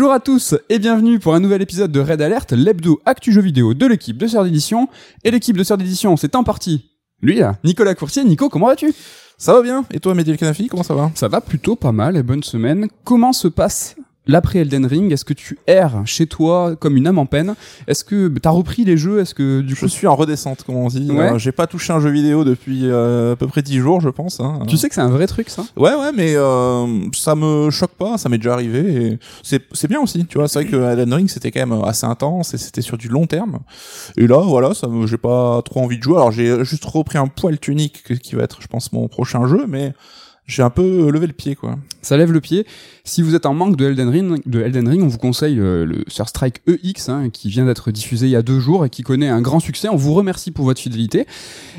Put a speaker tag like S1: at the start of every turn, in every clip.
S1: Bonjour à tous et bienvenue pour un nouvel épisode de Red Alert, l'hebdo actu jeu vidéo de l'équipe de Sœur d'édition. Et l'équipe de Sœur d'édition, c'est en partie lui là, Nicolas Courtier. Nico, comment vas-tu?
S2: Ça va bien. Et toi, Mehdi El Kanafi, comment ça va?
S1: Ça va plutôt pas mal et bonne semaine. Comment se passe L'après Elden Ring, est-ce que tu erres chez toi comme une âme en peine? Est-ce que t'as repris les jeux? Est-ce que du
S2: Je
S1: coup
S2: suis en redescente, comme on dit.
S1: Ouais.
S2: Euh, J'ai pas touché un jeu vidéo depuis euh, à peu près 10 jours, je pense. Hein.
S1: tu sais que c'est un vrai truc ça?
S2: Ouais, ouais, mais euh, ça me choque pas, ça m'est déjà arrivé. C'est c'est bien aussi, tu vois. C'est vrai que Elden Ring, c'était quand même assez intense et c'était sur du long terme. Et là, voilà, ça me- j'ai pas trop envie de jouer. Alors, j'ai juste repris un poil tunique que- qui va être, je pense, mon prochain jeu, mais j'ai un peu levé le pied, quoi.
S1: Ça lève le pied. Si vous êtes en manque de Elden Ring, de Elden Ring on vous conseille euh, le Surstrike EX hein, qui vient d'être diffusé il y a deux jours et qui connaît un grand succès. On vous remercie pour votre fidélité.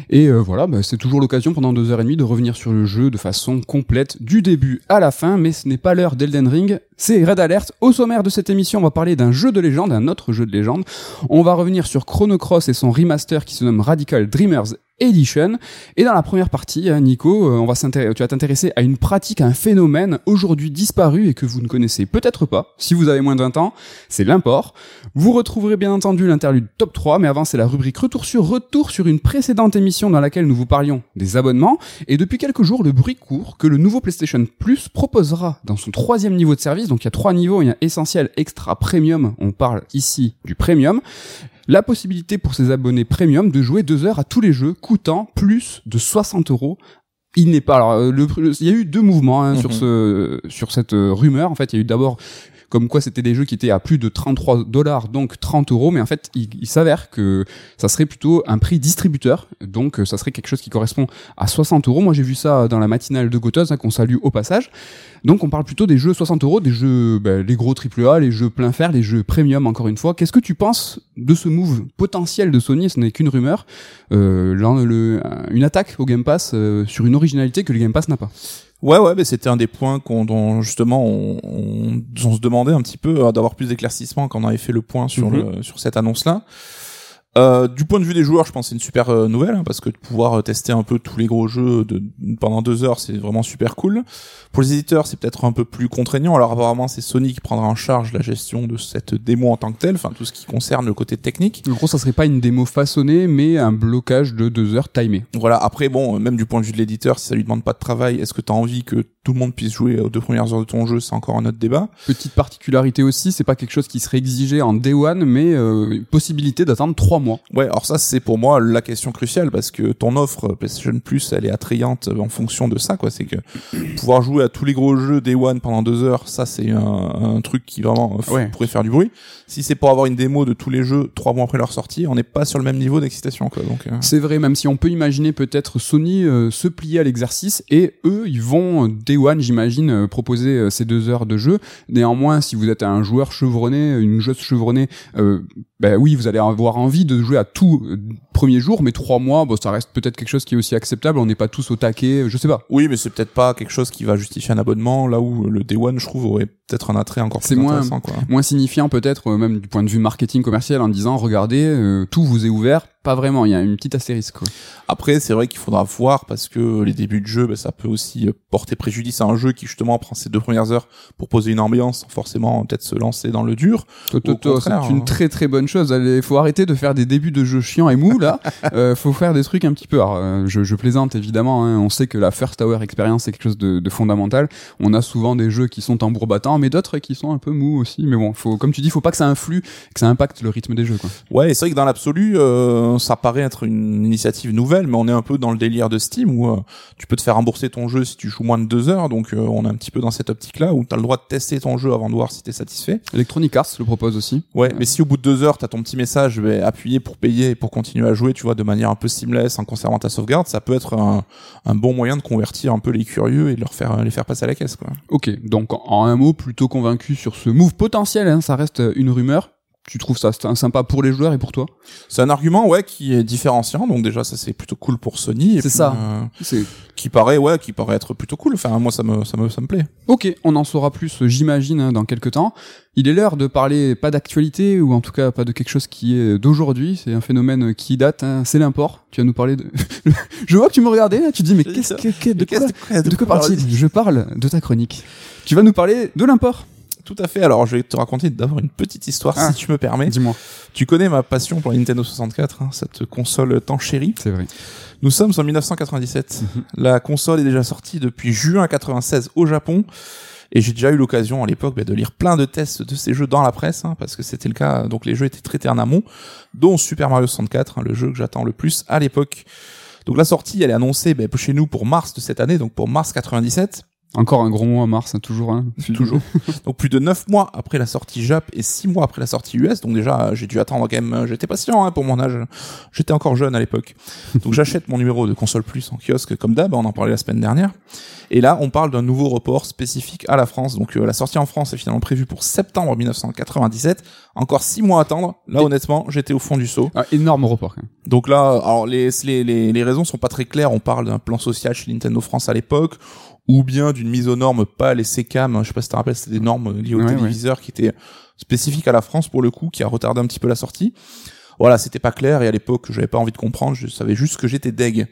S1: Et euh, voilà, bah, c'est toujours l'occasion pendant deux heures et demie de revenir sur le jeu de façon complète du début à la fin. Mais ce n'est pas l'heure d'Elden Ring, c'est Red Alert. Au sommaire de cette émission, on va parler d'un jeu de légende, un autre jeu de légende. On va revenir sur Chrono Cross et son remaster qui se nomme Radical Dreamers Edition. Et dans la première partie, hein, Nico, euh, on va tu vas t'intéresser à une pratique, à un phénomène aujourd'hui disparu et que vous ne connaissez peut-être pas, si vous avez moins de 20 ans, c'est l'import. Vous retrouverez bien entendu l'interlude top 3, mais avant c'est la rubrique retour sur retour sur une précédente émission dans laquelle nous vous parlions des abonnements. Et depuis quelques jours, le bruit court que le nouveau PlayStation Plus proposera dans son troisième niveau de service, donc il y a trois niveaux, il y a essentiel, extra, premium, on parle ici du premium, la possibilité pour ses abonnés premium de jouer deux heures à tous les jeux coûtant plus de 60 euros. Il n'est pas. Alors, euh, le, il y a eu deux mouvements hein, sur
S2: Mhm.
S1: ce sur cette euh, rumeur. En fait, il y a eu d'abord comme quoi c'était des jeux qui étaient à plus de 33 dollars, donc 30 euros, mais en fait, il, s'avère que ça serait plutôt un prix distributeur, donc euh, ça serait quelque chose qui correspond à 60 euros. Moi, j'ai vu ça dans la matinale de Gotos, hein, qu'on salue au passage. Donc, on parle plutôt des jeux 60 euros, des jeux, ben, les gros AAA, les jeux plein fer, les jeux premium, encore une fois. Qu'est-ce que tu penses de ce move potentiel de Sony? Ce n'est qu'une rumeur, euh, une attaque au Game Pass euh, sur une originalité que le Game Pass n'a pas.
S2: Ouais, ouais, mais c'était un des points qu'on, dont justement on, on, on se demandait un petit peu euh, d'avoir plus d'éclaircissement quand on avait fait le point sur
S1: Mhm.
S2: le sur cette annonce-là. Euh, du point de vue des joueurs, je pense que c'est une super euh, nouvelle hein, parce que de pouvoir euh, tester un peu tous les gros jeux de, pendant deux heures, c'est vraiment super cool. Pour les éditeurs, c'est peut-être un peu plus contraignant. Alors apparemment, c'est Sony qui prendra en charge la gestion de cette démo en tant que telle, enfin tout ce qui concerne le côté technique.
S1: En gros, ça serait pas une démo façonnée, mais un blocage de deux heures timé.
S2: Voilà. Après, bon, même du point de vue de l'éditeur, si ça lui demande pas de travail, est-ce que tu as envie que tout le monde puisse jouer aux deux premières heures de ton jeu C'est encore un autre débat.
S1: Petite particularité aussi, c'est pas quelque chose qui serait exigé en day one, mais euh, possibilité d'attendre trois mois.
S2: Ouais, alors ça c'est pour moi la question cruciale parce que ton offre PlayStation Plus elle est attrayante en fonction de ça quoi. C'est que pouvoir jouer à tous les gros jeux Day One pendant deux heures, ça c'est un, un truc qui vraiment euh,
S1: Ouais.
S2: pourrait faire du bruit. Si c'est pour avoir une démo de tous les jeux trois mois après leur sortie, on n'est pas sur le même niveau d'excitation quoi. Donc euh,
S1: C'est vrai, même si on peut imaginer peut-être Sony euh, se plier à l'exercice, et eux, ils vont, day one, j'imagine, proposer ces deux heures de jeu. Néanmoins, si vous êtes un joueur chevronné, une joueuse chevronnée, euh, ben oui, vous allez avoir envie de jouer à tout euh, premier jour, mais trois mois, bon, ça reste peut-être quelque chose qui est aussi acceptable. On n'est pas tous au taquet, je sais pas.
S2: oui, mais c'est peut-être pas quelque chose qui va justifier un abonnement là où le Day One je trouve aurait peut-être un attrait encore plus
S1: moins-
S2: intéressant quoi.
S1: moins signifiant peut-être euh, même du point de vue marketing commercial en disant regardez euh, tout vous est ouvert pas vraiment il y a une petite astérisque quoi.
S2: Après, c'est vrai qu'il faudra voir parce que les débuts de jeu, ben, ça peut aussi euh, porter préjudice à un jeu qui justement prend ses deux premières heures pour poser une ambiance, sans forcément peut-être se lancer dans le dur.
S1: C'est une
S2: hein.
S1: très très bonne chose il faut arrêter de faire des débuts de jeux chiants et mous là euh, faut faire des trucs un petit peu alors euh, je, je plaisante évidemment hein. on sait que la first hour experience c'est quelque chose de, de fondamental on a souvent des jeux qui sont battant mais d'autres qui sont un peu mous aussi mais bon faut comme tu dis faut pas que ça influe que ça impacte le rythme des jeux quoi
S2: Ouais, c'est vrai que dans l'absolu, euh, ça paraît être une initiative nouvelle, mais on est un peu dans le délire de Steam où euh, tu peux te faire rembourser ton jeu si tu joues moins de deux heures, donc euh, on est un petit peu dans cette optique-là où tu as le droit de tester ton jeu avant de voir si t'es satisfait.
S1: Electronic Arts le propose aussi
S2: Ouais, mais si au bout de deux heures, t'as ton petit message, je vais appuyer pour payer et pour continuer à jouer, tu vois, de manière un peu seamless, en conservant ta sauvegarde, ça peut être un, un bon moyen de convertir un peu les curieux et de leur faire les faire passer à la caisse, quoi.
S1: Ok, donc en- en un mot, plutôt convaincu sur ce move potentiel, hein, ça reste une rumeur. Tu trouves ça sympa pour les joueurs et pour toi?
S2: C'est un argument, ouais, qui est différenciant, donc déjà ça c'est plutôt cool pour Sony.
S1: C'est ça.
S2: euh, qui paraît, ouais, qui paraît être plutôt cool. Enfin, moi ça me, ça me, ça me plaît.
S1: Ok, on en saura plus, j'imagine, dans quelques temps. Il est l'heure de parler pas d'actualité ou en tout cas pas de quelque chose qui est d'aujourd'hui. C'est un phénomène qui date. hein, c'est l'import. Tu vas nous parler de. Je vois que tu me regardais. là, Tu te dis mais qu'est-ce que, que- de quoi, de quoi parle-t-il? Je parle de ta chronique. Tu vas nous parler de l'import.
S2: Tout à fait. Alors, je vais te raconter d'abord une petite histoire,
S1: Ah.
S2: si tu me permets.
S1: Dis-moi.
S2: Tu connais ma passion pour la Nintendo 64, hein, cette console tant chérie.
S1: C'est vrai.
S2: Nous sommes en 1997.
S1: Mhm.
S2: La console est déjà sortie depuis juin 96 au Japon. Et j'ai déjà eu l'occasion à l'époque bah, de lire plein de tests de ces jeux dans la presse, hein, parce que c'était le cas. Donc les jeux étaient traités en amont, dont Super Mario 64, hein, le jeu que j'attends le plus à l'époque. Donc la sortie, elle est annoncée bah, chez nous pour mars de cette année, donc pour mars 97.
S1: Encore un gros mois mars, hein, toujours. Hein.
S2: Toujours. donc plus de 9 mois après la sortie Jap et 6 mois après la sortie US. Donc déjà, j'ai dû attendre quand même. J'étais patient hein, pour mon âge. J'étais encore jeune à l'époque. Donc j'achète mon numéro de console plus en kiosque comme d'hab. On en parlait la semaine dernière. Et là, on parle d'un nouveau report spécifique à la France. Donc euh, la sortie en France est finalement prévue pour septembre 1997. Encore 6 mois à attendre. Là, honnêtement, j'étais au fond du seau.
S1: Ah, énorme report. Quand même.
S2: Donc là, alors les, les, les, les raisons sont pas très claires. On parle d'un plan social chez Nintendo France à l'époque, ou bien d'une mise aux normes pas les CCAM. Je sais pas si tu te rappelles, c'était des normes liées aux
S1: Ouais,
S2: téléviseurs qui étaient spécifiques à la France pour le coup, qui a retardé un petit peu la sortie. Voilà, c'était pas clair et à l'époque, j'avais pas envie de comprendre. Je savais juste que j'étais deg.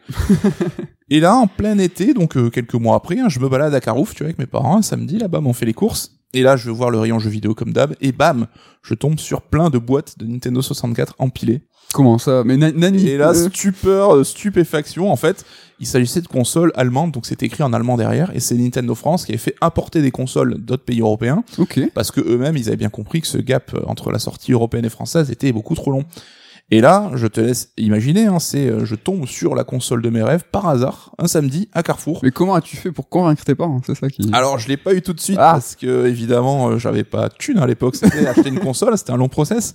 S2: et là, en plein été, donc euh, quelques mois après, hein, je me balade à Carouf, tu vois, avec mes parents, un samedi, là, bam, on fait les courses. Et là, je vais voir le rayon jeux vidéo comme d'hab, et bam, je tombe sur plein de boîtes de Nintendo 64 empilées.
S1: Comment ça? Mais Na- Nani
S2: Et là,
S1: euh,
S2: stupeur, euh, stupéfaction, en fait, il s'agissait de consoles allemandes, donc c'est écrit en allemand derrière, et c'est Nintendo France qui avait fait importer des consoles d'autres pays européens,
S1: Ok.
S2: parce que eux-mêmes, ils avaient bien compris que ce gap euh, entre la sortie européenne et française était beaucoup trop long. Et là, je te laisse imaginer, hein, c'est, euh, je tombe sur la console de mes rêves par hasard, un samedi, à Carrefour.
S1: Mais comment as-tu fait pour convaincre tes parents? C'est ça qui.
S2: Alors, je l'ai pas eu tout de suite
S1: Ah.
S2: parce que évidemment, euh, j'avais pas de thune à l'époque. C'était acheter une console, c'était un long process.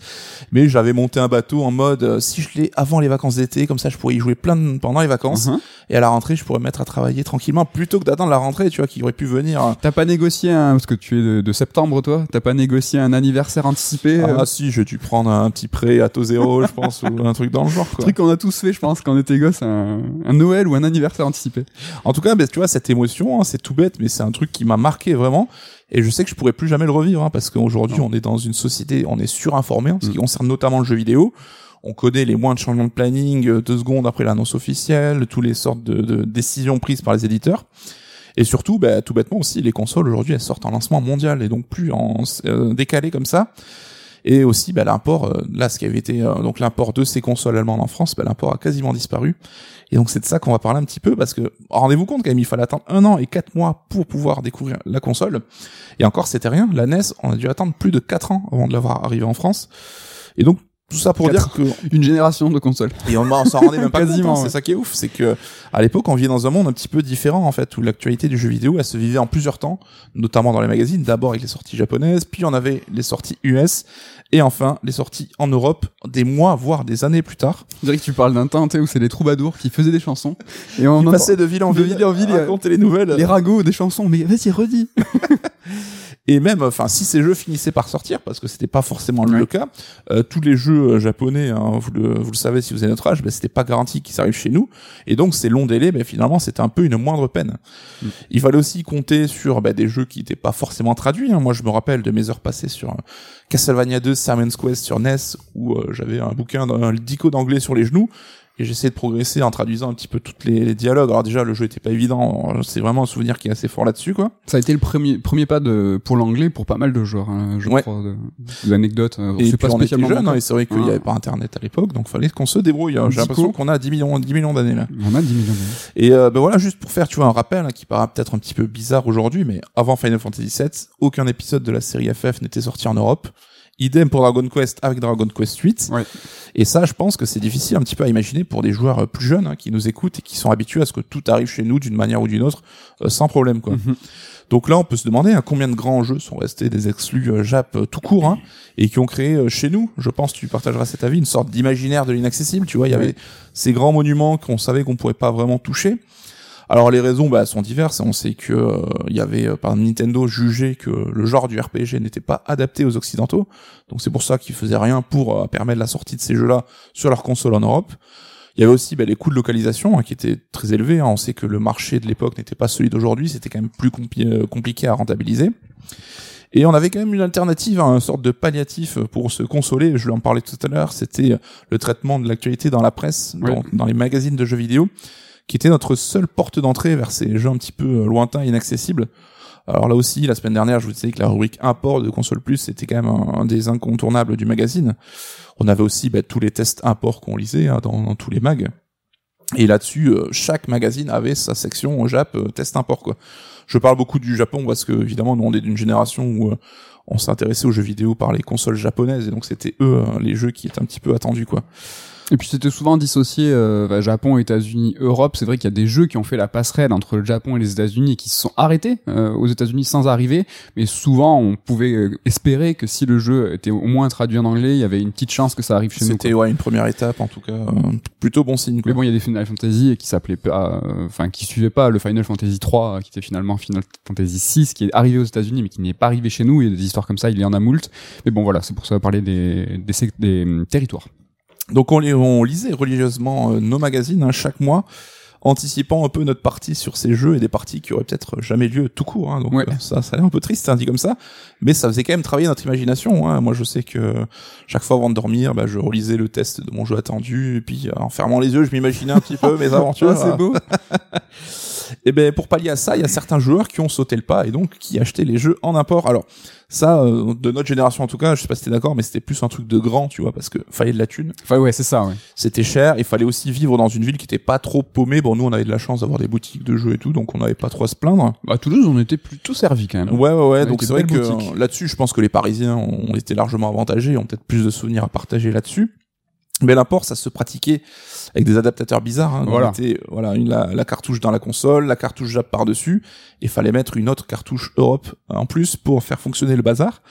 S2: Mais j'avais monté un bateau en mode euh, si je l'ai avant les vacances d'été, comme ça, je pourrais y jouer plein de- pendant les vacances.
S1: Mhm.
S2: Et à la rentrée, je pourrais me mettre à travailler tranquillement plutôt que d'attendre la rentrée, tu vois, qui aurait pu venir. euh,
S1: T'as pas négocié un parce que tu es de, de septembre toi. T'as pas négocié un anniversaire anticipé euh,
S2: Ah si, j'ai dû prendre un petit prêt à taux zéro, je pense, ou un truc dans le genre. Quoi.
S1: truc qu'on a tous fait, je pense, quand on était gosse, un, un Noël ou un anniversaire anticipé.
S2: En tout cas, ben, tu vois, cette émotion, hein, c'est tout bête, mais c'est un truc qui m'a marqué vraiment. Et je sais que je pourrais plus jamais le revivre, hein, parce qu'aujourd'hui, on est dans une société, on est surinformé en ce qui
S1: Mm.
S2: concerne notamment le jeu vidéo. On connaît les moindres changements de planning euh, deux secondes après l'annonce officielle, toutes les sortes de, de décisions prises par les éditeurs. Et surtout, ben, tout bêtement aussi, les consoles aujourd'hui, elles sortent en lancement mondial et donc plus en euh, décalé comme ça. Et aussi, ben, l'import, euh, là, ce qui avait été euh, donc l'import de ces consoles allemandes en France, ben, l'import a quasiment disparu. Et donc c'est de ça qu'on va parler un petit peu parce que rendez-vous compte quand même il fallait attendre un an et quatre mois pour pouvoir découvrir la console. Et encore c'était rien. La NES on a dû attendre plus de quatre ans avant de l'avoir arrivé en France. Et donc tout ça pour dire que
S1: Une génération de consoles.
S2: et on, on s'en rendait même pas
S1: Quasiment,
S2: compte. hein. C'est ça qui est ouf, c'est que à l'époque on vivait dans un monde un petit peu différent en fait où l'actualité du jeu vidéo elle se vivait en plusieurs temps, notamment dans les magazines. D'abord avec les sorties japonaises, puis on avait les sorties US et enfin les sorties en Europe des mois voire des années plus tard.
S1: Je dirais que tu parles d'un temps tu sais, où c'est les troubadours qui faisaient des chansons et on
S2: passait de ville en
S1: de
S2: ville,
S1: ville en ville,
S2: raconter les nouvelles.
S1: les ragots des chansons. Mais vas-y redis.
S2: Et même, enfin, si ces jeux finissaient par sortir, parce que c'était pas forcément le cas, euh, tous les jeux euh, japonais, hein, vous, le, vous le savez si vous avez notre âge, ben, c'était pas garanti qu'ils arrivent chez nous. Et donc ces longs délais, ben, finalement, c'était un peu une moindre peine.
S1: Mm.
S2: Il fallait aussi compter sur ben, des jeux qui n'étaient pas forcément traduits. hein. Moi, je me rappelle de mes heures passées sur euh, Castlevania 2, Simon's Quest sur NES, où euh, j'avais un bouquin, d'un- un dico d'anglais sur les genoux. Et j'essayais de progresser en traduisant un petit peu toutes les, les dialogues. Alors déjà, le jeu était pas évident. C'est vraiment un souvenir qui est assez fort là-dessus, quoi.
S1: Ça a été le premier premier pas de pour l'anglais pour pas mal de joueurs. hein, je
S2: Ouais.
S1: crois de- des anecdotes. euh,
S2: Et
S1: c'est pas
S2: on était
S1: spécialement
S2: jeunes,
S1: mon
S2: hein, et c'est vrai qu'il n'y
S1: Ah.
S2: avait pas internet à l'époque, donc fallait qu'on se débrouille. hein. J'ai l'impression qu'on a 10 millions, 10 millions d'années là.
S1: On a 10 millions d'années.
S2: Et euh, ben voilà, juste pour faire tu vois un rappel hein, qui paraît peut-être un petit peu bizarre aujourd'hui, mais avant Final Fantasy VII, aucun épisode de la série FF n'était sorti en Europe. Idem pour Dragon Quest avec Dragon Quest 8.
S1: Ouais.
S2: Et ça, je pense que c'est difficile un petit peu à imaginer pour des joueurs euh, plus jeunes hein, qui nous écoutent et qui sont habitués à ce que tout arrive chez nous d'une manière ou d'une autre euh, sans problème quoi.
S1: Mhm.
S2: Donc là, on peut se demander hein, combien de grands jeux sont restés des exclus euh, Jap euh, tout court hein, et qui ont créé euh, chez nous, je pense, tu partageras cet avis, une sorte d'imaginaire de l'inaccessible. Tu vois, il y
S1: Ouais.
S2: avait ces grands monuments qu'on savait qu'on pourrait pas vraiment toucher. Alors les raisons bah, sont diverses. On sait que euh, il y avait euh, par Nintendo jugé que le genre du RPG n'était pas adapté aux occidentaux, donc c'est pour ça qu'ils faisaient rien pour euh, permettre la sortie de ces jeux-là sur leur console en Europe. Il y avait aussi bah, les coûts de localisation hein, qui étaient très élevés. hein. On sait que le marché de l'époque n'était pas celui d'aujourd'hui, c'était quand même plus compli- compliqué à rentabiliser. Et on avait quand même une alternative, hein, une sorte de palliatif pour se consoler. Je lui en parlais tout à l'heure. C'était le traitement de l'actualité dans la presse,
S1: Ouais.
S2: dans, dans les magazines de jeux vidéo, qui était notre seule porte d'entrée vers ces jeux un petit peu euh, lointains inaccessibles. Alors là aussi, la semaine dernière, je vous disais que la rubrique import de console plus c'était quand même un, des incontournables du magazine. On avait aussi bah, tous les tests import qu'on lisait hein, dans, tous les mags. Et là-dessus, euh, chaque magazine avait sa section au Jap euh, test import quoi. Je parle beaucoup du Japon parce que évidemment nous on est d'une génération où on s'intéressait aux jeux vidéo par les consoles japonaises et donc c'était eux les jeux qui étaient un petit peu attendus quoi.
S1: Et puis c'était souvent dissocié euh, bah, Japon, États-Unis, Europe. C'est vrai qu'il y a des jeux qui ont fait la passerelle entre le Japon et les États-Unis et qui se sont arrêtés euh, aux États-Unis sans arriver. Mais souvent, on pouvait euh, espérer que si le jeu était au moins traduit en anglais, il y avait une petite chance que ça arrive chez nous.
S2: C'était ouais une première étape en tout cas, euh, plutôt bon signe. Quoi.
S1: Mais bon, il y a des Final Fantasy qui s'appelaient pas, enfin qui suivaient pas le Final Fantasy 3, qui était finalement Final Fantasy 6, qui est arrivé aux États-Unis mais qui n'est pas arrivé chez nous. Et des histoires comme ça, il y en a moult. Mais bon, voilà, c'est pour ça parler des, des, des, des territoires.
S2: Donc on, on lisait religieusement euh, nos magazines hein, chaque mois, anticipant un peu notre partie sur ces jeux et des parties qui auraient peut-être jamais lieu tout court. Hein, donc euh, ça, ça a l'air un peu triste, hein, dit comme ça, mais ça faisait quand même travailler notre imagination. Hein. Moi, je sais que chaque fois avant de dormir, bah, je relisais le test de mon jeu attendu, et puis en fermant les yeux, je m'imaginais un petit peu mes aventures.
S1: c'est beau.
S2: et ben pour pallier à ça, il y a certains joueurs qui ont sauté le pas et donc qui achetaient les jeux en import. Alors ça, euh, de notre génération en tout cas, je sais pas si t'es d'accord, mais c'était plus un truc de grand, tu vois, parce que fallait de la thune.
S1: Enfin ouais, c'est ça. Ouais.
S2: C'était cher. Il fallait aussi vivre dans une ville qui était pas trop paumée. Bon, nous on avait de la chance d'avoir des boutiques de jeux et tout, donc on n'avait pas trop à se plaindre.
S1: À Toulouse, on était plutôt servi quand même.
S2: Ouais, ouais, ouais. donc c'est vrai que là-dessus, je pense que les Parisiens ont été largement avantagés, ont peut-être plus de souvenirs à partager là-dessus. Mais l'import, ça se pratiquait avec des adaptateurs bizarres. Hein.
S1: Voilà,
S2: voilà une, la, cartouche dans la console, la cartouche Jap par dessus, et fallait mettre une autre cartouche Europe en plus pour faire fonctionner le bazar.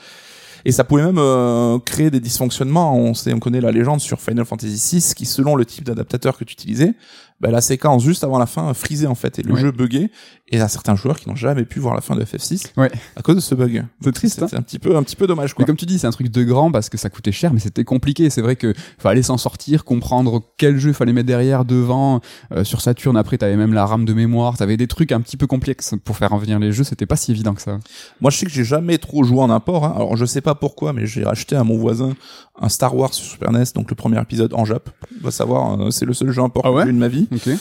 S2: Et ça pouvait même euh, créer des dysfonctionnements. On sait, on connaît la légende sur Final Fantasy VI, qui selon le type d'adaptateur que tu utilisais, bah, la séquence juste avant la fin frisait en fait et le jeu buguait. Et il y a certains joueurs qui n'ont jamais pu voir la fin de FF6
S1: ouais.
S2: à cause de ce bug.
S1: C'est triste.
S2: C'est hein. un petit peu, un petit peu dommage. Quoi.
S1: Mais comme tu dis, c'est un truc de grand parce que ça coûtait cher, mais c'était compliqué. C'est vrai que fallait s'en sortir, comprendre quel jeu fallait mettre derrière, devant. Euh, sur Saturn, après, t'avais même la RAM de mémoire. T'avais des trucs un petit peu complexes pour faire revenir les jeux. C'était pas si évident que ça.
S2: Moi, je sais que j'ai jamais trop joué en import. Hein. Alors, je sais pas pourquoi, mais j'ai acheté à mon voisin un Star Wars sur Super NES, donc le premier épisode en Jap. On va savoir, euh, c'est le seul jeu import
S1: ah
S2: eu de ma vie.
S1: Okay.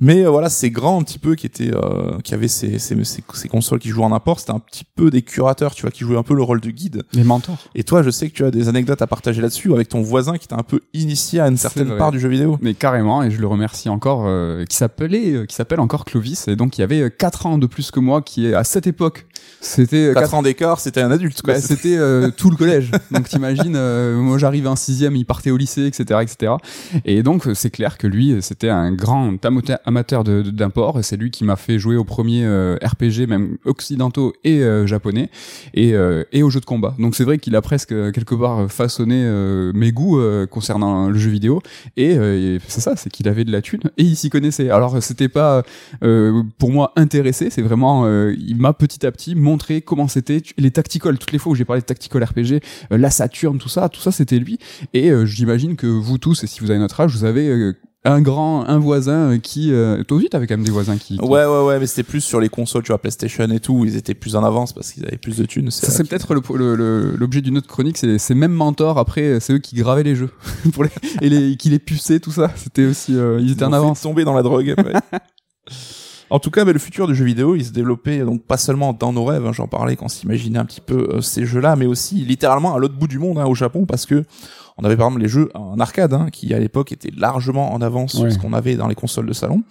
S2: Mais euh, voilà, ces grands un petit peu qui étaient, euh, qui avaient ces, ces, ces, consoles qui jouaient en import, c'était un petit peu des curateurs, tu vois, qui jouaient un peu le rôle de guide.
S1: Les mentors.
S2: Et toi, je sais que tu as des anecdotes à partager là-dessus avec ton voisin qui t'a un peu initié à une certaine part du jeu vidéo.
S1: Mais carrément, et je le remercie encore, euh, qui s'appelait, euh, qui s'appelle encore Clovis, et donc il y avait 4 ans de plus que moi, qui est à cette époque, c'était
S2: 4, ans d'écart, c'était un adulte.
S1: Quoi. Bah, c'était tout le collège. Donc t'imagines, moi j'arrivais en sixième, il partait au lycée, etc., etc. Et donc c'est clair que lui, c'était un grand amateur de et c'est lui qui m'a fait jouer au premier euh, RPG même occidentaux et euh, japonais et euh, et aux jeux de combat. Donc c'est vrai qu'il a presque quelque part façonné mes goûts concernant le jeu vidéo et, c'est ça, c'est qu'il avait de la thune et il s'y connaissait. Alors c'était pas pour moi intéressé, c'est vraiment il m'a petit à petit montré comment c'était les tactical toutes les fois où j'ai parlé de tactical RPG, la Saturn, tout ça, tout ça c'était lui et j'imagine que vous tous et si vous avez notre âge, vous avez un grand un voisin qui euh, toi aussi t'avais quand même des voisins qui,
S2: ouais ouais ouais mais c'était plus sur les consoles tu vois PlayStation et tout ils étaient plus en avance parce qu'ils avaient plus de thunes
S1: ça c'est peut-être l'objet d'une autre chronique c'est ces mêmes mentors après c'est eux qui gravaient les jeux pour les et les qui les puçaient tout ça c'était aussi euh, ils étaient en avance
S2: tomber dans la drogue après. En tout cas, mais le futur du jeu vidéo, il se développait donc pas seulement dans nos rêves, hein, j'en parlais quand on s'imaginait un petit peu euh, ces jeux-là, mais aussi littéralement à l'autre bout du monde, hein, au Japon, parce que on avait par exemple les jeux en arcade, hein, qui à l'époque étaient largement en avance sur ce qu'on avait dans les consoles de salon.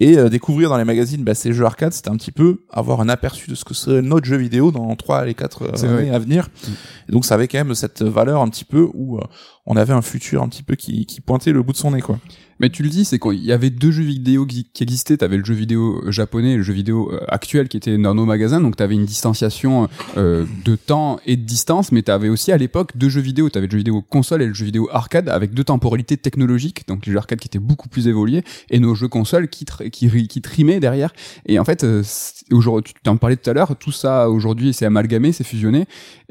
S2: Et euh, découvrir dans les magazines bah, ces jeux arcade, c'était un petit peu avoir un aperçu de ce que serait notre jeu vidéo dans trois et quatre euh, années à venir. Mm. Et donc ça avait quand même cette valeur un petit peu où euh, on avait un futur un petit peu qui, qui pointait le bout de son nez quoi.
S1: Mais tu le dis, c'est qu'il y avait deux jeux vidéo qui, existaient. T'avais le jeu vidéo japonais et le jeu vidéo actuel qui était dans nos magasins. Donc t'avais une distanciation euh, de temps et de distance, mais t'avais aussi à l'époque deux jeux vidéo. T'avais le jeu vidéo console et le jeu vidéo arcade avec deux temporalités technologiques. Donc les jeux arcade qui étaient beaucoup plus évolués et nos jeux consoles qui trimaient derrière. Et en fait, euh, aujourd'hui, tu t'en parlais tout à l'heure, tout ça aujourd'hui c'est amalgamé, c'est fusionné,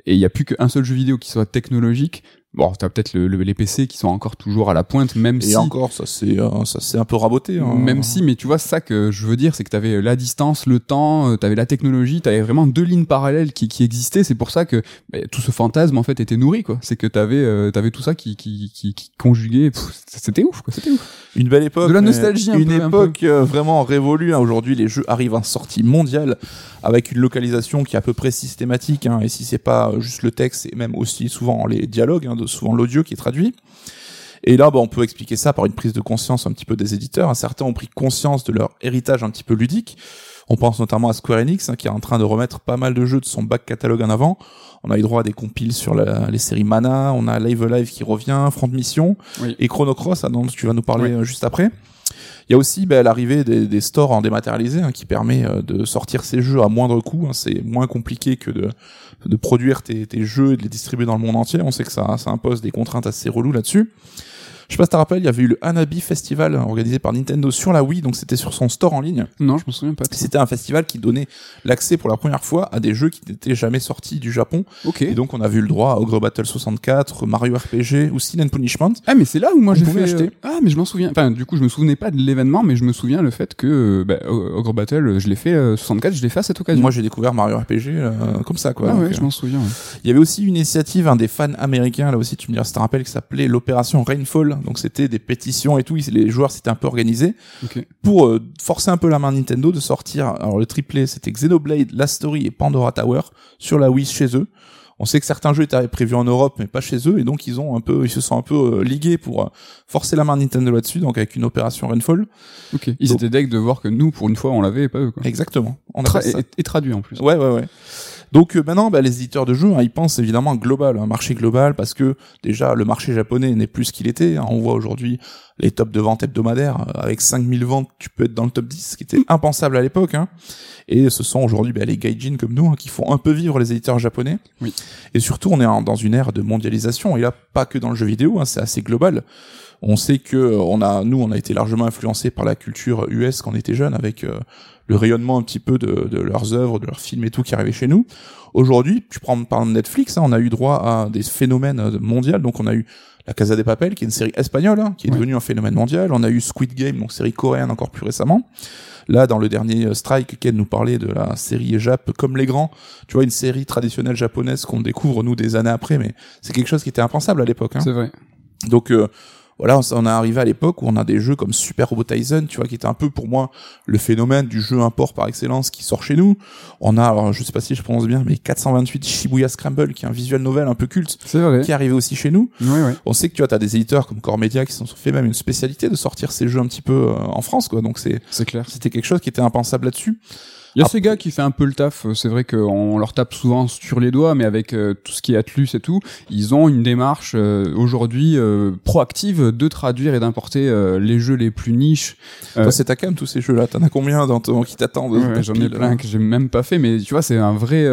S1: et il n'y a plus qu'un seul jeu vidéo qui soit technologique Bon, t'as peut-être le, le- les PC qui sont encore toujours à la pointe, même
S2: Et
S1: si.
S2: encore, ça c'est euh, ça c'est un peu raboté. hein.
S1: Même si, mais tu vois, ça que je veux dire, c'est que t'avais la distance, le temps, euh, t'avais la technologie, t'avais vraiment deux lignes parallèles qui, qui existaient. C'est pour ça que bah, tout ce fantasme en fait était nourri, quoi. C'est que t'avais, euh, t'avais tout ça qui, qui, qui, qui conjuguait. C'était ouf, quoi. C'était ouf.
S2: Une belle époque.
S1: De la nostalgie un
S2: Une
S1: peu, un
S2: époque euh, vraiment révolue. hein. Aujourd'hui, les jeux arrivent en sortie mondiale avec une localisation qui est à peu près systématique. hein. Et si c'est pas euh, juste le texte, c'est même aussi souvent les dialogues, hein, de- souvent l'audio qui est traduit. Et là, bah, on peut expliquer ça par une prise de conscience un petit peu des éditeurs. hein. Certains ont pris conscience de leur héritage un petit peu ludique. On pense notamment à Square Enix, hein, qui est en train de remettre pas mal de jeux de son back catalogue en avant. On a eu droit à des compiles sur la- les séries Mana, on a Live Live qui revient, Front Mission,
S1: Oui.
S2: et Chrono Cross, hein, dont tu vas nous parler
S1: Oui.
S2: euh, juste après. Il y a aussi bah, l'arrivée des, des stores en dématérialisé hein, qui permet euh, de sortir ces jeux à moindre coût. hein. C'est moins compliqué que de, de produire tes, jeux et de les distribuer dans le monde entier. On sait que ça, ça impose des contraintes assez reloues là-dessus. Je sais pas si tu te rappelles, il y avait eu le Hanabi Festival organisé par Nintendo sur la Wii, donc c'était sur son store en ligne.
S1: Non, je me souviens pas.
S2: C'était un festival qui donnait l'accès pour la première fois à des jeux qui n'étaient jamais sortis du Japon.
S1: Ok.
S2: Et donc on a vu le droit à Ogre Battle 64, Mario RPG ou Sin and Punishment.
S1: Ah mais c'est là où moi j'ai fait
S2: acheter.
S1: euh, ah mais je m'en souviens enfin du coup je me souvenais pas de l'événement mais je me souviens le fait que euh, bah, Ogre Battle euh, je l'ai fait euh, 64 je l'ai fait à cette occasion
S2: Moi j'ai découvert Mario RPG euh, comme ça quoi.
S1: ah
S2: Donc,
S1: ouais
S2: euh,
S1: je m'en souviens ouais.
S2: Il y avait aussi une initiative un des fans américains là aussi tu me diras si tu te rappelles qui s'appelait l'opération Rainfall. Donc c'était des pétitions et tout, les joueurs s'étaient un peu organisés pour euh, forcer un peu la main Nintendo de sortir alors le triplé c'était Xenoblade, Last Story et Pandora Tower sur la Wii chez eux. On sait que certains jeux étaient prévus en Europe mais pas chez eux et donc ils ont un peu ils se sont un peu euh, ligués pour euh, forcer la main Nintendo là-dessus donc avec une opération Rainfall.
S1: ok ils
S2: Donc-
S1: étaient deg de voir que nous pour une fois on l'avait et pas eux quoi
S2: Exactement. On a
S1: Tra-
S2: fait ça.
S1: et, et traduit en plus
S2: Ouais, ouais, ouais. Donc euh, maintenant, bah, les éditeurs de jeux, hein, ils pensent évidemment global, un marché global, parce que déjà le marché japonais n'est plus ce qu'il était. hein. On voit aujourd'hui les tops de vente hebdomadaires euh, avec 5000 ventes, tu peux être dans le top 10, ce qui était impensable à l'époque. Hein. Et ce sont aujourd'hui bah, les gaijin comme nous hein, qui font un peu vivre les éditeurs japonais.
S1: Oui.
S2: Et surtout, on est dans une ère de mondialisation. Et là, pas que dans le jeu vidéo, hein, c'est assez global. On sait que euh, on a, nous, on a été largement influencé par la culture US quand on était jeune, avec euh, le rayonnement un petit peu de, de leurs œuvres, de leurs films et tout qui arrivait chez nous. Aujourd'hui, tu prends par exemple Netflix, hein, on a eu droit à des phénomènes euh, mondiaux. Donc on a eu La Casa des Papel, qui est une série espagnole, hein, qui est
S1: Ouais.
S2: devenue un phénomène mondial. On a eu Squid Game, donc série coréenne encore plus récemment. Là, dans le dernier euh, Strike, Ken nous parlait de la série Jap comme les grands. Tu vois, une série traditionnelle japonaise qu'on découvre nous des années après, mais c'est quelque chose qui était impensable à l'époque. Hein.
S1: c'est vrai
S2: Donc euh, voilà, on est arrivé à l'époque où on a des jeux comme Super Robot Tyson, tu vois, qui était un peu pour moi le phénomène du jeu import par excellence qui sort chez nous. On a, alors je sais pas si je prononce bien, mais 428 Shibuya Scramble, qui est un visual novel un peu culte,
S1: c'est vrai
S2: qui est arrivé aussi chez nous.
S1: ouais ouais
S2: On sait que tu vois, t'as des éditeurs comme Core Media qui s'en sont fait même une spécialité de sortir ces jeux un petit peu euh, en France, quoi. Donc c'est
S1: c'est clair
S2: c'était quelque chose qui était impensable là-dessus.
S1: Il y a
S2: Après-
S1: Sega qui fait un peu le taf. C'est vrai qu'on leur tape souvent sur les doigts, mais avec euh, tout ce qui est Atlus et tout, ils ont une démarche euh, aujourd'hui euh, proactive de traduire et d'importer euh, les jeux les plus niches. Euh,
S2: Toi, c'est ta cam tous ces jeux-là. T'en as combien dans ton qui t'attendent
S1: Ouais, J'en ai plein que j'ai même pas fait, mais tu vois, c'est un vrai.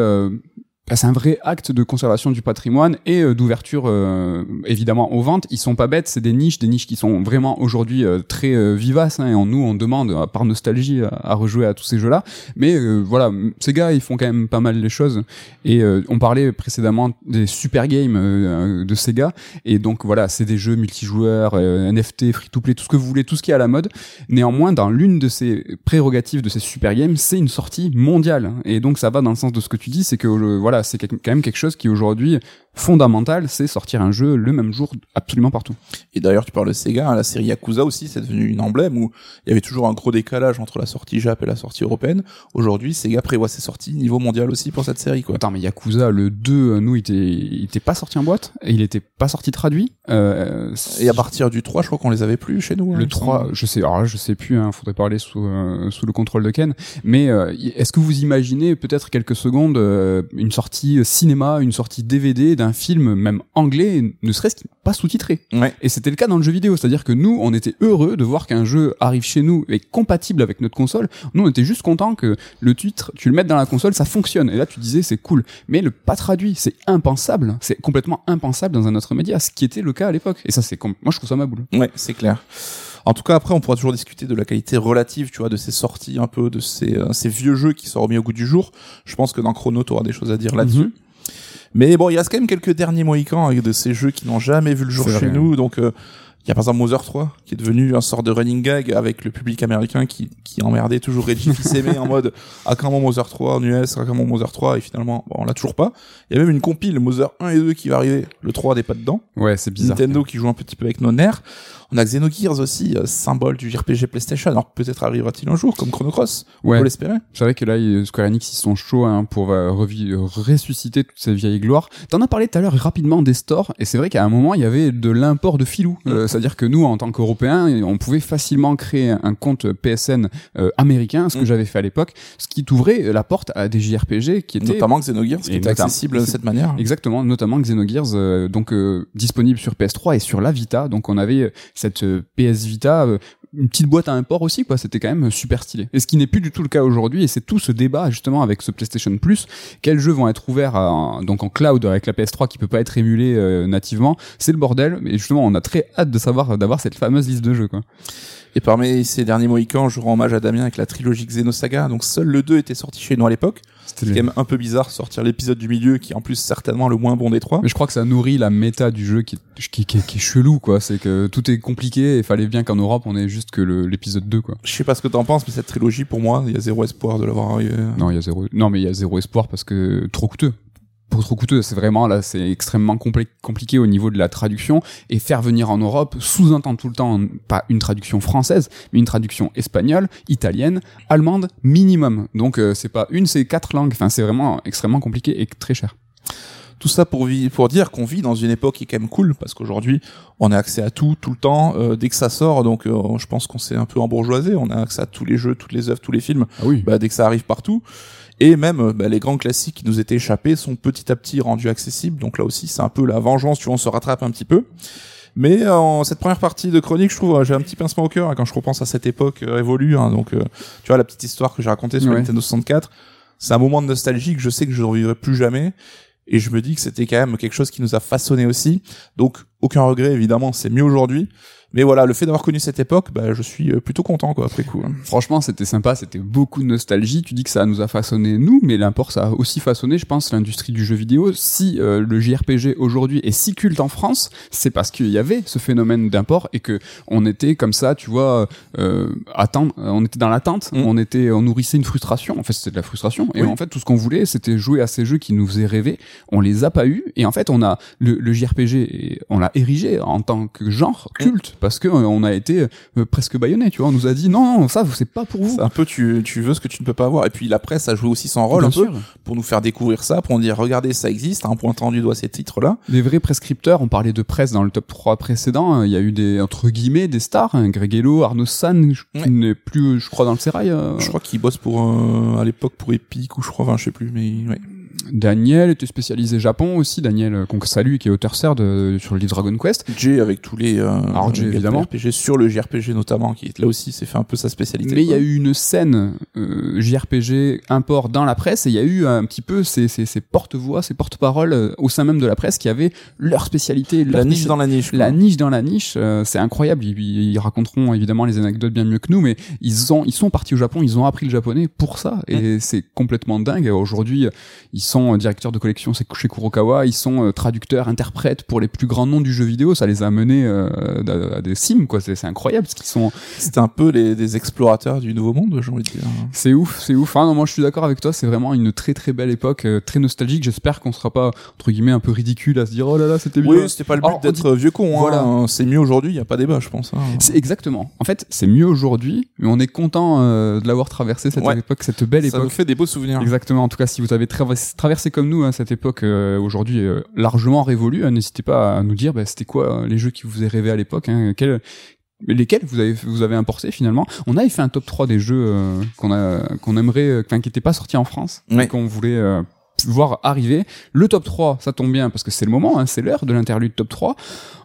S1: C'est un vrai acte de conservation du patrimoine et euh, d'ouverture euh, évidemment aux ventes. Ils sont pas bêtes, c'est des niches, des niches qui sont vraiment aujourd'hui euh, très euh, vivaces. Hein, et en nous, on demande par nostalgie à, rejouer à tous ces jeux-là. Mais voilà, ces gars, ils font quand même pas mal les choses. Et on parlait précédemment des super games de Sega. Et donc voilà, c'est des jeux multijoueurs, NFT, free-to-play, tout ce que vous voulez, tout ce qui est à la mode. Néanmoins, dans l'une de ces prérogatives de ces super games, c'est une sortie mondiale. Et donc ça va dans le sens de ce que tu dis, c'est que euh, c'est quand même quelque chose qui aujourd'hui fondamental, c'est sortir un jeu le même jour absolument partout.
S2: Et d'ailleurs, tu parles de Sega, hein, la série Yakuza aussi, c'est devenu une emblème où il y avait toujours un gros décalage entre la sortie Jap et la sortie européenne. Aujourd'hui, Sega prévoit ses sorties niveau mondial aussi pour cette série, quoi.
S1: Attends, mais Yakuza, le 2, euh, nous, il était, il était pas sorti en boîte, et il était pas sorti traduit. Euh,
S2: Et à partir du 3, je crois qu'on les avait plus chez nous. hein,
S1: le
S2: il me
S1: 3,
S2: semble.
S1: je sais, alors là, je sais plus, hein, faudrait parler sous, euh, sous le contrôle de Ken, mais euh, est-ce que vous imaginez peut-être quelques secondes euh, une sortie cinéma, une sortie DVD d'un film, même anglais, ne serait-ce qu'il pas sous-titré
S2: Ouais.
S1: Et c'était le cas dans le jeu vidéo, c'est-à-dire que nous, on était heureux de voir qu'un jeu arrive chez nous et compatible avec notre console. Nous, on était juste content que le titre, tu le mettes dans la console, ça fonctionne. Et là, tu disais, c'est cool. Mais le pas traduit, c'est impensable. C'est complètement impensable dans un autre média, ce qui était le cas à l'époque. Et ça, c'est moi, je trouve ça ma boule.
S2: Ouais, c'est clair. En tout cas, après, on pourra toujours discuter de la qualité relative, tu vois, de ces sorties un peu, de ces, euh, ces vieux jeux qui sont remis au goût du jour. Je pense que dans Chrono, tu auras des choses à dire là-dessus.
S1: Mhm.
S2: Mais bon, il reste quand même quelques derniers mohicans avec de ces jeux qui n'ont jamais vu le jour chez
S1: vrai.
S2: nous. Donc, euh, il y a par exemple Mother 3, qui est devenu un sort de running gag avec le public américain qui, qui emmerdait toujours Reggie Fils-Aimé en mode à quand mon Mother 3 en US, à quand mon Mother 3 et finalement, bon, on l'a toujours pas. Il y a même une compile Mother 1 et 2 qui va arriver. Le 3 n'est pas dedans.
S1: Ouais, c'est bizarre.
S2: Nintendo qui joue un petit peu avec nos nerfs. On a Xenogears aussi, euh, symbole du JRPG PlayStation. Alors peut-être arrivera-t-il un jour, comme Chrono Cross. On
S1: Ouais.
S2: peut l'espérer.
S1: C'est vrai que là, Square Enix, ils sont chauds hein, pour euh, ressusciter toutes ces vieilles gloires. T'en as parlé tout à l'heure rapidement des stores, et c'est vrai qu'à un moment, il y avait de l'import de filou. Euh, C'est-à-dire que nous, en tant qu'Européens, on pouvait facilement créer un compte PSN euh, américain, ce que
S2: Mm.
S1: j'avais fait à l'époque, ce qui t'ouvrait la porte à des JRPG qui étaient
S2: Notamment Xenogears, qui était accessible de cette manière.
S1: Exactement, notamment Xenogears, euh, donc euh, disponible sur PS3 et sur la Vita. Donc on avait cette euh, PS Vita, euh, une petite boîte à import aussi, quoi. C'était quand même euh, super stylé. Et ce qui n'est plus du tout le cas aujourd'hui, et c'est tout ce débat justement avec ce PlayStation Plus. Quels jeux vont être ouverts donc en cloud avec la PS3 qui peut pas être émulé euh, nativement C'est le bordel. Mais justement, on a très hâte de savoir d'avoir cette fameuse liste de jeux.
S2: Et parmi ces derniers Mohicans, je rends hommage à Damien avec la trilogie Xenosaga. Donc seul le 2 était sorti chez nous à l'époque.
S1: C'était
S2: C'est quand même un peu bizarre sortir l'épisode du milieu qui est en plus certainement le moins bon des trois.
S1: Mais je crois que ça nourrit la méta du jeu qui, qui, qui, qui est chelou, quoi. C'est que tout est compliqué et il fallait bien qu'en Europe on ait juste que l'épisode 2, quoi.
S2: Je sais pas ce que t'en penses, mais cette trilogie, pour moi, il y a zéro espoir de l'avoir arrivé.
S1: Non, il y a zéro. Non, mais il y a zéro espoir parce que trop coûteux. Pour trop coûteux, c'est vraiment là, c'est extrêmement compli- compliqué au niveau de la traduction et faire venir en Europe sous-entend tout le temps pas une traduction française, mais une traduction espagnole, italienne, allemande minimum. Donc euh, c'est pas une, c'est quatre langues. Enfin, c'est vraiment extrêmement compliqué et très cher.
S2: Tout ça pour, pour dire qu'on vit dans une époque qui est quand même cool, parce qu'aujourd'hui, on a accès à tout, tout le temps, euh, dès que ça sort, donc euh, je pense qu'on s'est un peu embourgeoisé, on a accès à tous les jeux, toutes les œuvres, tous les films,
S1: Ah oui.
S2: bah, dès que ça arrive partout. Et même euh, bah, les grands classiques qui nous étaient échappés sont petit à petit rendus accessibles, donc là aussi c'est un peu la vengeance, tu vois, on se rattrape un petit peu. Mais euh, en cette première partie de chronique, je trouve, euh, j'ai un petit pincement au cœur hein, quand je repense à cette époque euh, révolue. hein, donc, euh, tu vois, la petite histoire que j'ai racontée sur
S1: Ouais.
S2: Nintendo 64, c'est un moment de nostalgie que je sais que je ne revivrai plus jamais. Et je me dis que c'était quand même quelque chose qui nous a façonné aussi. Donc, aucun regret, évidemment, c'est mieux aujourd'hui. Mais voilà, le fait d'avoir connu cette époque, bah, je suis euh, plutôt content, quoi, après coup. hein.
S1: Franchement, c'était sympa, c'était beaucoup de nostalgie. Tu dis que ça nous a façonné nous, mais l'import, ça a aussi façonné, je pense, l'industrie du jeu vidéo. Si euh, le JRPG aujourd'hui est si culte en France, c'est parce qu'il y avait ce phénomène d'import et que on était comme ça, tu vois, euh, attendre, euh, on était dans l'attente,
S2: Mm.
S1: on était, on nourrissait une frustration. En fait, c'était de la frustration. Et
S2: Oui.
S1: en fait, tout ce qu'on voulait, c'était jouer à ces jeux qui nous faisaient rêver. On les a pas eu. Et en fait, on a le, le JRPG, on l'a érigé en tant que genre culte parce que euh, on a été euh, presque baïonné. Tu vois, on nous a dit non, non, ça, c'est pas pour vous.
S2: C'est un peu, tu, tu veux ce que tu ne peux pas avoir. Et puis, la presse a joué aussi son rôle
S1: Bien
S2: un peu pour nous faire découvrir ça, pour nous dire, regardez, ça existe, en pointant du doigt ces titres-là.
S1: Les vrais prescripteurs, on parlait de presse dans le top 3 précédent, euh, il y a eu des, entre guillemets, des stars, hein, Greg Hello, Arnaud San, qui n'est plus, je crois, dans le sérail, euh,
S2: Je crois qu'ils bossent pour, euh, à l'époque, pour Epic, ou je crois, enfin, je sais plus, mais ouais.
S1: Daniel était spécialisé Japon aussi, Daniel, euh, qu'on salue, qui est auteur CERD de, sur le livre Dragon Quest.
S2: Jay avec tous les, euh,
S1: Alors, Jay,
S2: les
S1: évidemment.
S2: RPG sur le JRPG notamment, qui là aussi s'est fait un peu sa spécialité.
S1: Mais il y a eu une scène euh, JRPG import dans la presse et il y a eu un petit peu ces, ces, ces porte-voix, ces porte-paroles euh, au sein même de la presse qui avaient leur spécialité, leur
S2: la niche dans la niche.
S1: La niche dans la niche, euh, c'est incroyable. Ils, ils raconteront évidemment les anecdotes bien mieux que nous, mais ils ont, ils sont partis au Japon, ils ont appris le japonais pour ça, et c'est complètement dingue. Aujourd'hui, ils sont euh, directeurs de collection chez Kurokawa, ils sont euh, traducteurs, interprètes pour les plus grands noms du jeu vidéo. Ça les a menés euh, à, à des cimes, quoi. C'est c'est incroyable ce qu'ils sont.
S2: C'était un peu les, des explorateurs du nouveau monde, j'ai envie de dire.
S1: C'est ouf, c'est ouf. Enfin, non, moi je suis d'accord avec toi. C'est vraiment une très très belle époque, très nostalgique. J'espère qu'on sera pas entre guillemets un peu ridicule à se dire oh là là c'était bien.
S2: Oui, c'était pas le but d'être vieux con.
S1: Voilà.
S2: Hein. C'est mieux aujourd'hui, il y a pas débat, je pense. hein.
S1: C'est exactement. En fait, c'est mieux aujourd'hui, mais on est content euh, de l'avoir traversé cette
S2: Ouais.
S1: époque, cette belle
S2: Ça nous
S1: époque.
S2: fait des beaux souvenirs.
S1: Exactement. En tout cas, si vous avez traversé, traversé comme nous hein, cette époque euh, aujourd'hui euh, largement révolue, hein, n'hésitez pas à nous dire bah, c'était quoi euh, les jeux qui vous faisaient rêver à l'époque, hein, quels- lesquels vous avez vous avez importé finalement. On avait fait un top 3 des jeux euh, qu'on a qu'on aimerait, euh, enfin qui n'étaient pas sortis en France,
S2: Ouais.
S1: qu'on voulait euh, voir arriver. Le top 3, ça tombe bien parce que c'est le moment, hein, c'est l'heure de l'interlude top 3.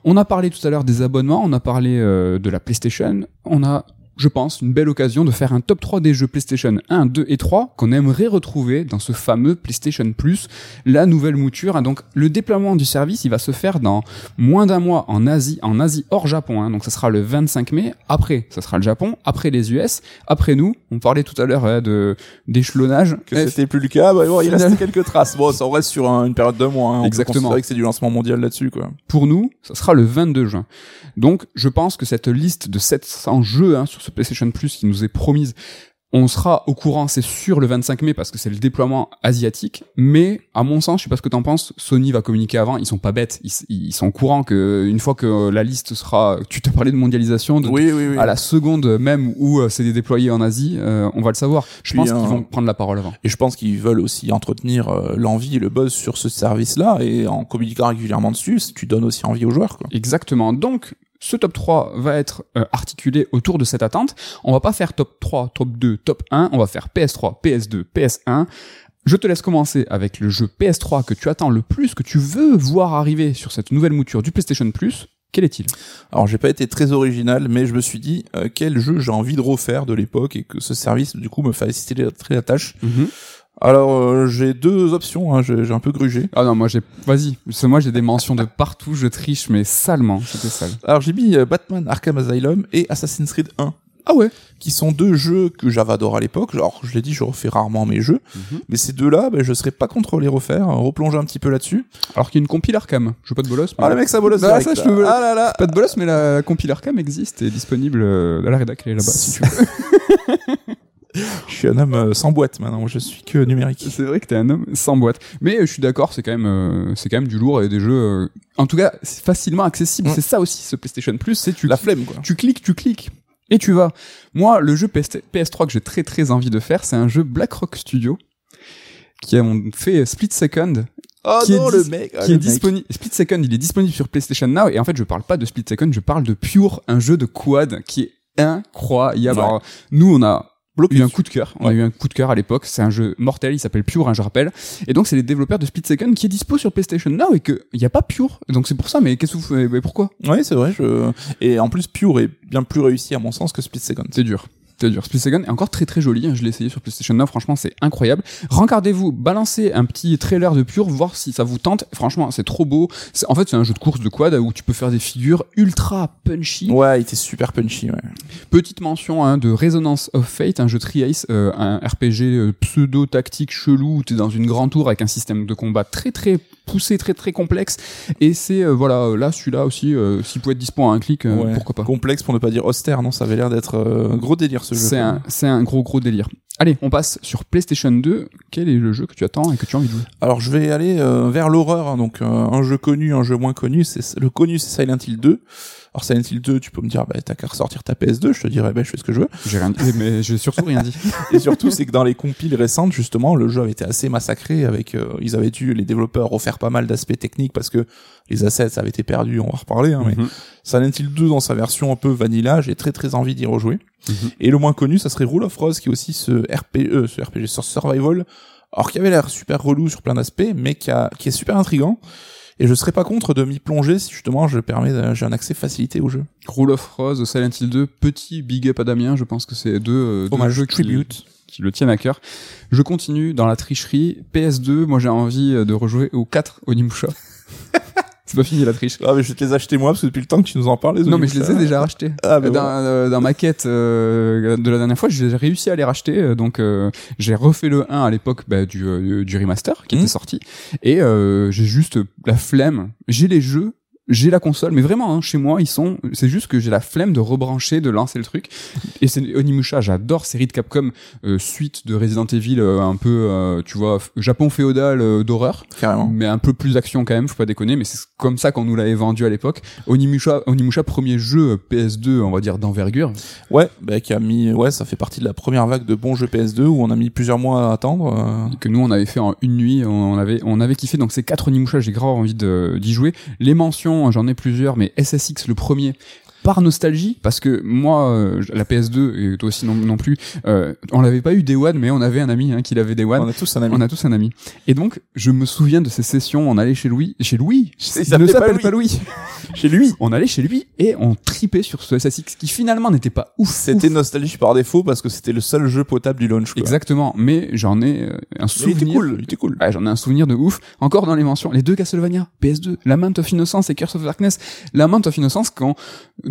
S1: On a parlé tout à l'heure des abonnements, on a parlé euh, de la PlayStation, on a je pense, une belle occasion de faire un top 3 des jeux PlayStation 1, 2 et 3 qu'on aimerait retrouver dans ce fameux PlayStation Plus, la nouvelle mouture. Donc le déploiement du service, il va se faire dans moins d'un mois en Asie, en Asie hors Japon. Hein. Donc ça sera le 25 mai. Après, ça sera le Japon. Après les US. Après nous. On parlait tout à l'heure hein, de d'échelonnage.
S2: Que c'était plus le cas. Bah, bon, il reste quelques traces. Bon, ça reste sur une période de mois. Hein.
S1: Exactement.
S2: C'est que c'est du lancement mondial là-dessus, quoi.
S1: Pour nous, ça sera le 22 juin. Donc, je pense que cette liste de 700 jeux hein, sur ce PlayStation Plus qui nous est promise on sera au courant, c'est sûr, le 25 mai parce que c'est le déploiement asiatique. Mais à mon sens, je sais pas ce que t'en penses, Sony va communiquer avant. Ils sont pas bêtes. Ils, sont au courant que une fois que la liste sera, tu t'as parlé de mondialisation, de,
S2: oui, oui, oui.
S1: à la seconde même où euh, c'est déployé en Asie, euh, on va le savoir. Je pense qu'ils vont prendre la parole avant.
S2: Et je pense qu'ils veulent aussi entretenir euh, l'envie et le buzz sur ce service-là et en communiquant régulièrement dessus, tu donnes aussi envie aux joueurs. Quoi.
S1: Exactement. Donc ce top 3 va être euh, articulé autour de cette attente. On va pas faire top 3, top 2, top 1, on va faire PS3, PS2, PS1. Je te laisse commencer avec le jeu PS3 que tu attends le plus, que tu veux voir arriver sur cette nouvelle mouture du PlayStation Plus. Quel est-il?
S2: Alors j'ai pas été très original, mais je me suis dit euh, quel jeu j'ai envie de refaire de l'époque et que ce service du coup me facilite très la tâche. Mhm. Alors euh, j'ai deux options, hein, j'ai un peu grugé.
S1: Ah non, moi j'ai, vas-y, moi j'ai des mentions de partout, je triche mais salement, c'était sale.
S2: Alors j'ai mis euh, Batman Arkham Asylum et Assassin's Creed 1.
S1: Ah ouais
S2: Qui sont deux jeux que j'avais adoré à l'époque. Alors je l'ai dit, je refais rarement mes jeux, mhm. mais ces deux-là, ben, je serais pas contre les refaire, hein, replonger un petit peu là-dessus.
S1: Alors qu'il y a une compile Arkham, je veux pas de bolos.
S2: Mais... Ah le mec ça bolos
S1: ah, ça, je veux... Ah là là Pas de bolos, mais la compile Arkham existe et est disponible euh, à la rédac, elle est là-bas si tu veux.
S2: je suis un homme euh, sans boîte maintenant, je suis que numérique.
S1: C'est vrai que t'es un homme sans boîte. Mais euh, je suis d'accord, c'est quand même euh, c'est quand même du lourd et des jeux en tout cas, c'est facilement accessible. C'est ça aussi ce PlayStation Plus, c'est tu
S2: la flemme quoi.
S1: Tu cliques, tu cliques et tu vas. Moi, le jeu PS PS3 que j'ai très très envie de faire, c'est un jeu BlackRock Studio qui a fait Split Second
S2: Oh qui non, est le mec.
S1: qui est disponible. Split Second, il est disponible sur PlayStation Now. Et en fait, je parle pas de Split Second, je parle de Pure, un jeu de quad qui est incroyable. Alors, nous, on a eu un coup de cœur. On a eu un coup de cœur à l'époque. C'est un jeu mortel. Il s'appelle Pure, hein, je rappelle. Et donc, c'est les développeurs de Split Second qui est dispo sur PlayStation Now et que il y a pas Pure. Donc, c'est pour ça. Mais qu'est-ce que vous faites? Mais Pourquoi?
S2: Oui, c'est vrai. Je... Et en plus, Pure est bien plus réussi à mon sens que Split Second.
S1: C'est dur. C'est dur. Split Second est encore très très joli. Hein. Je l'ai essayé sur PlayStation 9. Franchement, c'est incroyable. Regardez-vous, balancez un petit trailer de Pure, voir si ça vous tente. Franchement, c'est trop beau. En fait, c'est un jeu de course de quad où tu peux faire des figures ultra punchy.
S2: Ouais, il était super punchy. Ouais.
S1: Petite mention hein, de Resonance of Fate, un jeu Tri-Ace, euh, un RPG euh, pseudo-tactique chelou où t'es dans une grande tour avec un système de combat très très poussé, très très complexe. Et c'est euh, voilà, là celui-là aussi, s'il pouvait être dispo à un clic, pourquoi pas.
S2: Complexe pour ne pas dire austère, non Ça avait l'air d'être un gros délire
S1: c'est un, c'est un gros gros délire. Allez, on passe sur PlayStation 2. Quel est le jeu que tu attends et que tu as envie de jouer?
S2: Alors, je vais aller euh, vers l'horreur. Hein. donc, euh, un jeu connu, un jeu moins connu. C'est le connu, c'est Silent Hill 2. Alors Silent Hill 2, tu peux me dire, bah, t'as qu'à ressortir ta PS2, je te dirais, bah, je fais ce que je veux.
S1: J'ai rien dit, mais j'ai surtout rien dit.
S2: et surtout, c'est que dans les compiles récentes, justement, le jeu avait été assez massacré avec, euh, ils avaient dû, les développeurs, refaire pas mal d'aspects techniques parce que les assets avaient été perdus, on va reparler, hein, mais mhm. Silent Hill 2 dans sa version un peu vanilla, j'ai très très envie d'y rejouer. Mhm. Et le moins connu, ça serait Rule of Rose, qui est aussi ce RPE, ce RPG sur Survival, alors qui avait l'air super relou sur plein d'aspects, mais qui, a, qui est super intrigant. Et je serais pas contre de m'y plonger si justement je permets, j'ai un accès facilité au jeu.
S1: Rule of Rose, Silent Hill 2, petit big up à Damien, je pense que c'est deux,
S2: euh, deux jeux tribute
S1: qui le tiennent à cœur. Je continue dans la tricherie. PS2, moi j'ai envie de rejouer aux 4 Onimusha. C'est pas fini la triche.
S2: Ah mais je vais te les acheter moi parce que depuis le temps que tu nous en parles.
S1: non mais je les ai déjà rachetés. Ah, bah dans, euh, dans, ma quête euh, de la dernière fois, j'ai réussi à les racheter. Euh, donc j'ai refait le 1 à l'époque bah, du, du remaster qui était mmh. sorti et j'ai juste la flemme. J'ai les jeux j'ai la console, mais vraiment, hein, chez moi, ils sont. C'est juste que j'ai la flemme de rebrancher, de lancer le truc. Et c'est Onimusha, j'adore série de Capcom, euh, suite de Resident Evil, euh, un peu, euh, tu vois, Japon féodal d'horreur,
S2: carrément,
S1: mais un peu plus action quand même, faut pas déconner. Mais c'est comme ça qu'on nous l'avait vendu à l'époque. Onimusha, Onimusha, premier jeu PS2, on va dire d'envergure.
S2: Ouais, bah, qui a mis, ouais, ça fait partie de la première vague de bons jeux PS2 où on a mis plusieurs mois à attendre.
S1: Que nous on avait fait en une nuit, on avait, on avait kiffé. Donc ces quatre Onimusha, j'ai grave envie d'y jouer. Les mentions j'en ai plusieurs, mais SSX le premier, par nostalgie, parce que moi, euh, la PS2 et toi aussi non, non plus, euh, on l'avait pas eu Day One, mais on avait un ami hein, qui l'avait Day One.
S2: On a tous un ami.
S1: On a tous un ami. Et donc, je me souviens de ces sessions. On allait chez Louis, chez Louis.
S2: Il
S1: ne s'appelle
S2: Louis.
S1: pas Louis.
S2: Chez lui.
S1: On allait chez lui et on tripait sur ce SSX qui finalement n'était pas ouf.
S2: C'était nostalgie par défaut parce que c'était le seul jeu potable du launch. Quoi.
S1: Exactement. Mais j'en ai euh, un
S2: Mais il était
S1: souvenir.
S2: cool. Il était cool.
S1: Ouais, j'en ai un souvenir de ouf. Encore dans les mentions, les deux Castlevania, PS2, Lament of Innocence et Curse of Darkness. Lament of Innocence, quand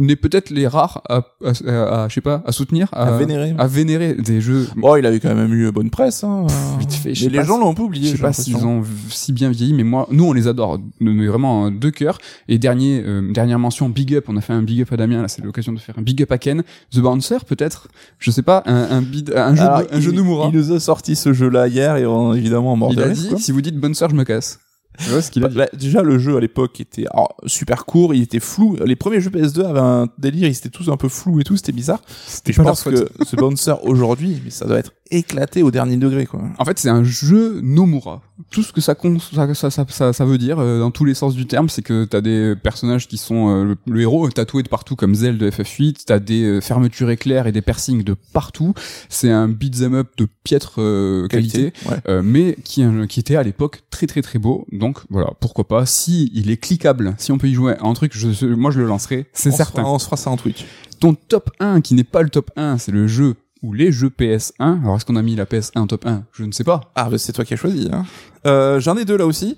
S1: on est peut-être les rares à, à, à- à- je sais pas, à soutenir, à,
S2: À vénérer.
S1: à vénérer des jeux.
S2: Bon, il avait quand même eu bonne presse. Hein.
S1: vite fait,
S2: Mais les
S1: pas
S2: gens l'ont peu oublié.
S1: Je sais pas s'ils ont si bien vieilli, mais moi, nous on les adore, mais vraiment euh, deux cœurs. Et dernier, euh, dernière mention, big up. On a fait un big up à Damien. Là, c'est l'occasion de faire un big up à Ken. The Bouncer, peut-être? Je sais pas, un, un, bid, un jeu,
S2: Alors,
S1: un jeu
S2: il,
S1: Nomura.
S2: il nous a sorti ce jeu-là hier et on, évidemment en mort
S1: Il
S2: de
S1: a dit
S2: quoi.
S1: si vous dites Bouncer, je me casse. Tu vois ce qu'il a
S2: Bah,
S1: dit
S2: bah, déjà le jeu à l'époque était alors, super court, il était flou. Les premiers jeux PS2 avaient un délire, ils étaient tous un peu flous et tout, c'était bizarre. Et je pense que ce bouncer aujourd'hui, mais ça doit être éclaté au dernier degré quoi.
S1: En fait, c'est un jeu Nomura. Tout ce que ça, con- ça, ça, ça, veut dire, euh, dans tous les sens du terme, c'est que t'as des personnages qui sont euh, le, le héros tatoué de partout comme Zell de FF8, t'as des euh, fermetures éclairs et des piercings de partout. C'est un beat'em up de piètre qualité,
S2: Ouais.
S1: mais qui, qui était à l'époque très très très beau. Donc voilà, pourquoi pas. Si il est cliquable, si on peut y jouer un truc, je, moi je le lancerai, c'est certain.
S2: fera- on se fera ça en Twitch.
S1: Ton top 1 qui n'est pas le top 1, c'est le jeu ou les jeux PS1. Alors est-ce qu'on a mis la PS1 en top 1 Je ne sais pas.
S2: Ah, bah, c'est toi qui as choisi. Hein. Euh, J'en ai deux là aussi.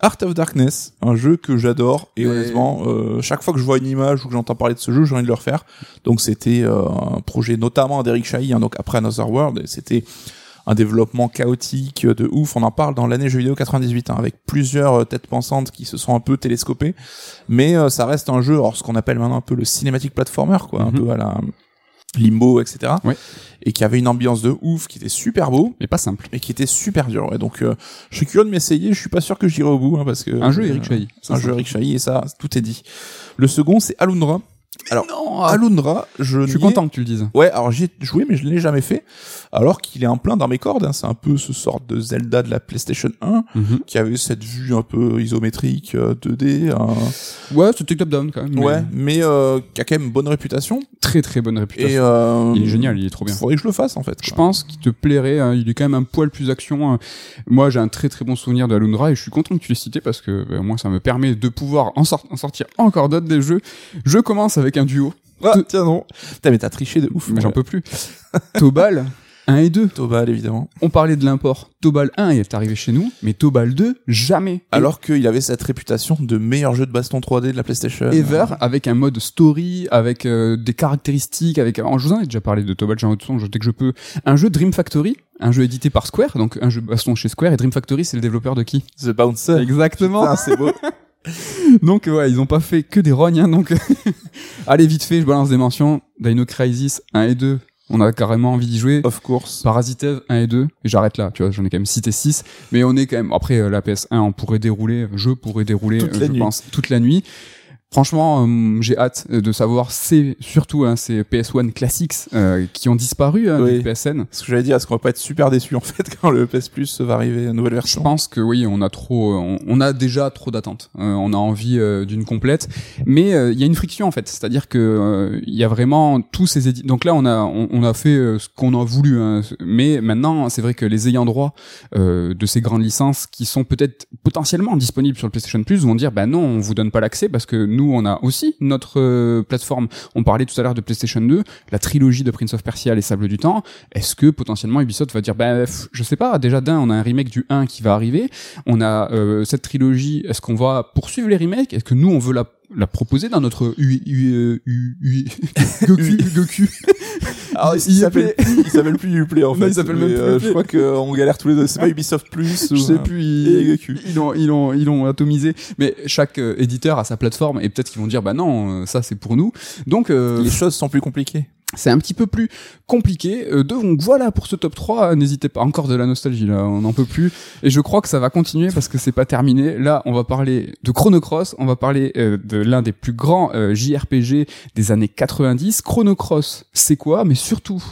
S2: Art of Darkness, un jeu que j'adore et
S1: Mais-
S2: honnêtement, euh, chaque fois que je vois une image ou que j'entends parler de ce jeu, j'ai envie de le refaire. Donc c'était euh, un projet notamment d'Eric Chahi, hein, donc après Another World, et c'était un développement chaotique de ouf. On en parle dans l'année jeu vidéo 98, hein, avec plusieurs euh, têtes pensantes qui se sont un peu télescopées, mais euh, ça reste un jeu, alors ce qu'on appelle maintenant un peu le cinématique platformer, quoi, un
S1: Mhm.
S2: peu à la Limbo, etc.
S1: Ouais.
S2: Et qui avait une ambiance de ouf, qui était super beau
S1: Mais pas simple.
S2: et qui était super dur. Ouais. Donc, euh, je suis curieux de m'essayer. Je suis pas sûr que j'irai au bout, hein, parce que
S1: Un jeu Eric Chahi.
S2: Un jeu Eric Chahi et ça, tout est dit. Le second, c'est Alundra. Alors,
S1: non,
S2: Alundra, je,
S1: je suis
S2: ai-
S1: content que tu le dises.
S2: Ouais, alors j'y ai joué, mais je ne l'ai jamais fait. Alors qu'il est en plein dans mes cordes. hein. C'est un peu ce sort de Zelda de la PlayStation 1 qui avait cette vue un peu isométrique, euh, 2D. hein.
S1: Ouais, c'était top down quand même. mais
S2: Ouais, mais euh, qui a quand même bonne réputation.
S1: Très très bonne
S2: Et
S1: réputation.
S2: euh,
S1: il est génial, il est trop bien.
S2: Faudrait que je le fasse en fait.
S1: Je pense qu'il te plairait. hein, il est quand même un poil plus action. hein. Moi, j'ai un très très bon souvenir de Alundra et je suis content que tu l'aies cité parce que bah, moi, ça me permet de pouvoir en, sort- en sortir encore d'autres des jeux. Je commence avec un duo,
S2: Ah, tiens non. Putain, mais t'as triché de ouf.
S1: mais j'en peux plus. Tobal 1 et 2.
S2: Tobal, évidemment.
S1: On parlait de l'import. Tobal 1 est arrivé chez nous, mais Tobal 2 jamais.
S2: Alors qu'il avait cette réputation de meilleur jeu de baston 3D de la PlayStation.
S1: Ever avec un mode story, avec euh, des caractéristiques, avec. Alors, je vous en ai déjà parlé de Tobal, j'ai un autre son, je- dès que je peux. Un jeu Dream Factory, un jeu édité par Square, donc un jeu baston chez Square. Et Dream Factory, c'est le développeur de qui?
S2: The Bouncer.
S1: Exactement.
S2: Putain, c'est beau.
S1: Donc ouais, ils ont pas fait que des rognes. hein, donc allez vite fait, je balance des mentions. Dino Crisis 1 et 2, on a carrément envie d'y jouer.
S2: of course.
S1: Parasitev 1 et 2, et j'arrête là, tu vois, j'en ai quand même cité 6, mais on est quand même, après euh, la PS1, on pourrait dérouler, je pourrais dérouler, euh, je
S2: nuit.
S1: pense, toute la nuit. Franchement, euh, j'ai hâte euh, de savoir ces, surtout hein, ces PS1 Classics euh, qui ont disparu hein,
S2: Oui.
S1: du PSN.
S2: Ce que j'allais dire, est-ce qu'on va pas être super déçu en fait quand le PS Plus va arriver, nouvelle
S1: Je
S2: version
S1: pense que oui, on a trop, on, on a déjà trop d'attentes. Euh, on a envie euh, d'une complète, mais euh, il y a une friction en fait. C'est-à-dire que euh, il y a vraiment tous ces éditeurs. Donc là, on a, on, on a fait euh, ce qu'on a voulu, hein. mais maintenant, c'est vrai que les ayants droit euh, de ces grandes licences qui sont peut-être potentiellement disponibles sur le PlayStation Plus vont dire, bah non, on vous donne pas l'accès parce que nous, on a aussi notre euh, plateforme. On parlait tout à l'heure de PlayStation 2, la trilogie de Prince of Persia, les Sables du Temps. Est-ce que potentiellement Ubisoft va dire, bah pff, je sais pas. Déjà d'un, on a un remake du 1 qui va arriver. On a euh, cette trilogie. Est-ce qu'on va poursuivre les remakes? Est-ce que nous, on veut la la proposer dans notre U, U, Goku, Goku.
S2: Alors, il
S1: Il
S2: s'appelle il s'appelle plus Uplay en fait.
S1: Non, il s'appelle même plus
S2: euh. Je crois qu'on galère tous les deux. C'est pas Ubisoft Plus ou
S1: Je sais
S2: euh,
S1: plus, ils, ils l'ont, ils l'ont, ils l'ont atomisé. Mais chaque euh, éditeur a sa plateforme et peut-être qu'ils vont dire, bah non, ça c'est pour nous. Donc, euh,
S2: Les choses sont plus compliquées.
S1: C'est un petit peu plus compliqué. Euh, donc voilà pour ce top 3. N'hésitez pas. Encore de la nostalgie là, on n'en peut plus. Et je crois que ça va continuer parce que c'est pas terminé. Là, on va parler de Chrono Cross. On va parler euh, de l'un des plus grands euh, JRPG des années 90. Chrono Cross, c'est quoi? Mais surtout,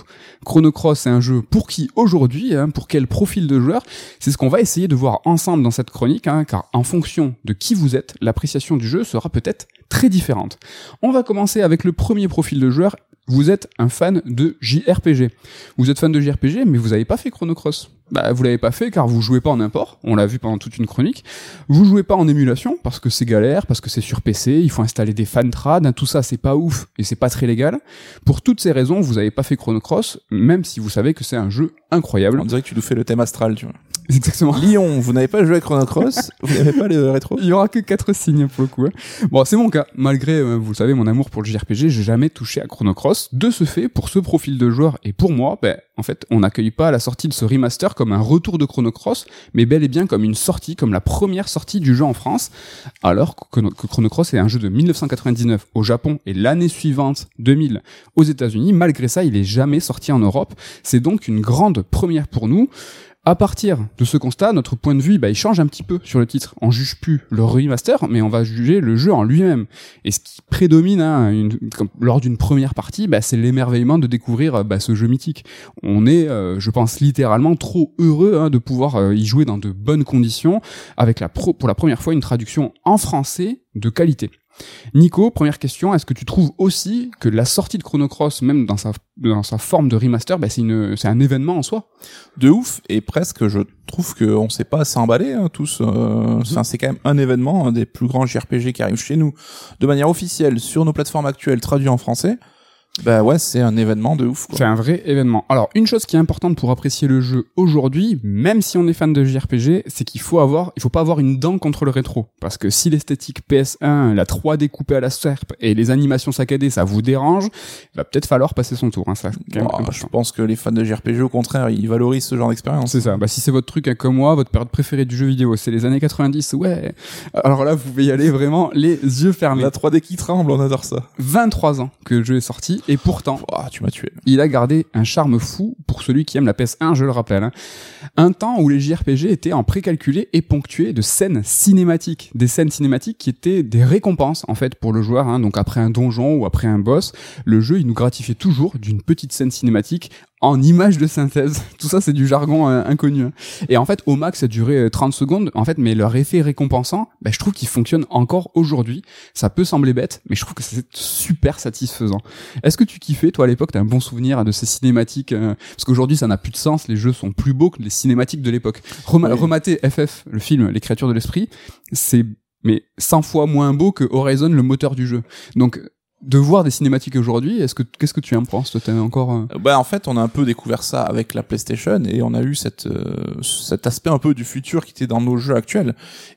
S1: Chrono Cross, c'est un jeu pour qui aujourd'hui hein, Pour quel profil de joueur? C'est ce qu'on va essayer de voir ensemble dans cette chronique, hein, car en fonction de qui vous êtes, l'appréciation du jeu sera peut-être très différentes. On va commencer avec le premier profil de joueur. Vous êtes un fan de JRPG. Vous êtes fan de JRPG, mais vous n'avez pas fait Chrono Cross. Bah, vous l'avez pas fait car vous jouez pas en import. On l'a vu pendant toute une chronique. Vous jouez pas en émulation parce que c'est galère, parce que c'est sur PC. Il faut installer des fantrad. Tout ça, c'est pas ouf et c'est pas très légal. Pour toutes ces raisons, vous n'avez pas fait Chrono Cross, même si vous savez que c'est un jeu incroyable.
S2: On dirait que tu nous fais le thème astral, tu vois.
S1: Exactement.
S2: Lyon, vous n'avez pas joué à Chrono Cross, vous n'avez pas le rétro.
S1: Il y aura que quatre signes pour le coup. hein. Bon, c'est mon cas. Malgré, euh, vous le savez, mon amour pour le JRPG, j'ai jamais touché à Chrono Cross. De ce fait, pour ce profil de joueur et pour moi, ben, en fait, on n'accueille pas la sortie de ce remaster comme un retour de Chrono Cross, mais bel et bien comme une sortie, comme la première sortie du jeu en France. Alors que, que Chrono Cross est un jeu de 1999 au Japon et l'année suivante, 2000, aux États-Unis. Malgré ça, il est jamais sorti en Europe. C'est donc une grande première pour nous. À partir de ce constat, notre point de vue, bah, il change un petit peu sur le titre. On juge plus le remaster, mais on va juger le jeu en lui-même. Et ce qui prédomine hein, lors d'une première partie, bah, c'est l'émerveillement de découvrir bah, ce jeu mythique. On est, euh, je pense, littéralement trop heureux hein, de pouvoir euh, y jouer dans de bonnes conditions, avec pour la première fois une traduction en français de qualité. Nico, première question, est-ce que tu trouves aussi que la sortie de Chrono Cross, même dans sa, dans sa forme de remaster, bah, c'est une- c'est un événement en soi?
S2: De ouf, et presque, je trouve qu'on s'est pas assez emballé, hein, tous. euh, Enfin, c'est quand même un événement, un des plus grands JRPG qui arrive chez nous, de manière officielle, sur nos plateformes actuelles, traduit en français. Bah ouais, c'est un événement de ouf.
S1: C'est un vrai événement. Alors, une chose qui est importante pour apprécier le jeu aujourd'hui, même si on est fan de JRPG, c'est qu'il faut avoir, il faut pas avoir une dent contre le rétro. Parce que si l'esthétique PS1, la 3D coupée à la serpe et les animations saccadées, ça vous dérange, il va peut-être falloir passer son tour, hein, ça. important.
S2: je pense que les fans de JRPG, au contraire, ils valorisent ce genre d'expérience.
S1: C'est ça. Bah, si c'est votre truc, hein, comme moi, votre période préférée du jeu vidéo, c'est les années 90, ouais. Alors là, vous pouvez y aller vraiment les yeux fermés.
S2: La 3D qui tremble, on adore ça.
S1: 23 ans que le jeu est sorti, et pourtant,
S2: Ouah, tu m'as tué.
S1: il a gardé un charme fou pour celui qui aime la PS1, je le rappelle. hein. Un temps où les JRPG étaient en précalculé et ponctués de scènes cinématiques. Des scènes cinématiques qui étaient des récompenses, en fait, pour le joueur. hein. Donc après un donjon ou après un boss, le jeu, il nous gratifiait toujours d'une petite scène cinématique en image de synthèse. Tout ça, c'est du jargon euh, inconnu. hein. Et en fait, au max, ça durait euh, 30 secondes. En fait, mais leur effet récompensant, bah, je trouve qu'il fonctionne encore aujourd'hui. Ça peut sembler bête, mais je trouve que c'est super satisfaisant. Est-ce que tu kiffais, toi, à l'époque, t'as un bon souvenir de ces cinématiques euh, Parce qu'aujourd'hui, ça n'a plus de sens. Les jeux sont plus beaux que les cinématiques de l'époque. Rema-
S2: Oui.
S1: Remater FF, le film Les créatures de l'esprit, c'est mais 100 fois moins beau que Horizon, le moteur du jeu. Donc, de voir des cinématiques aujourd'hui, est-ce que qu'est-ce que tu en penses encore Euh,
S2: Bah en fait, on a un peu découvert ça avec la PlayStation et on a eu cette euh, cet aspect un peu du futur qui était dans nos jeux actuels.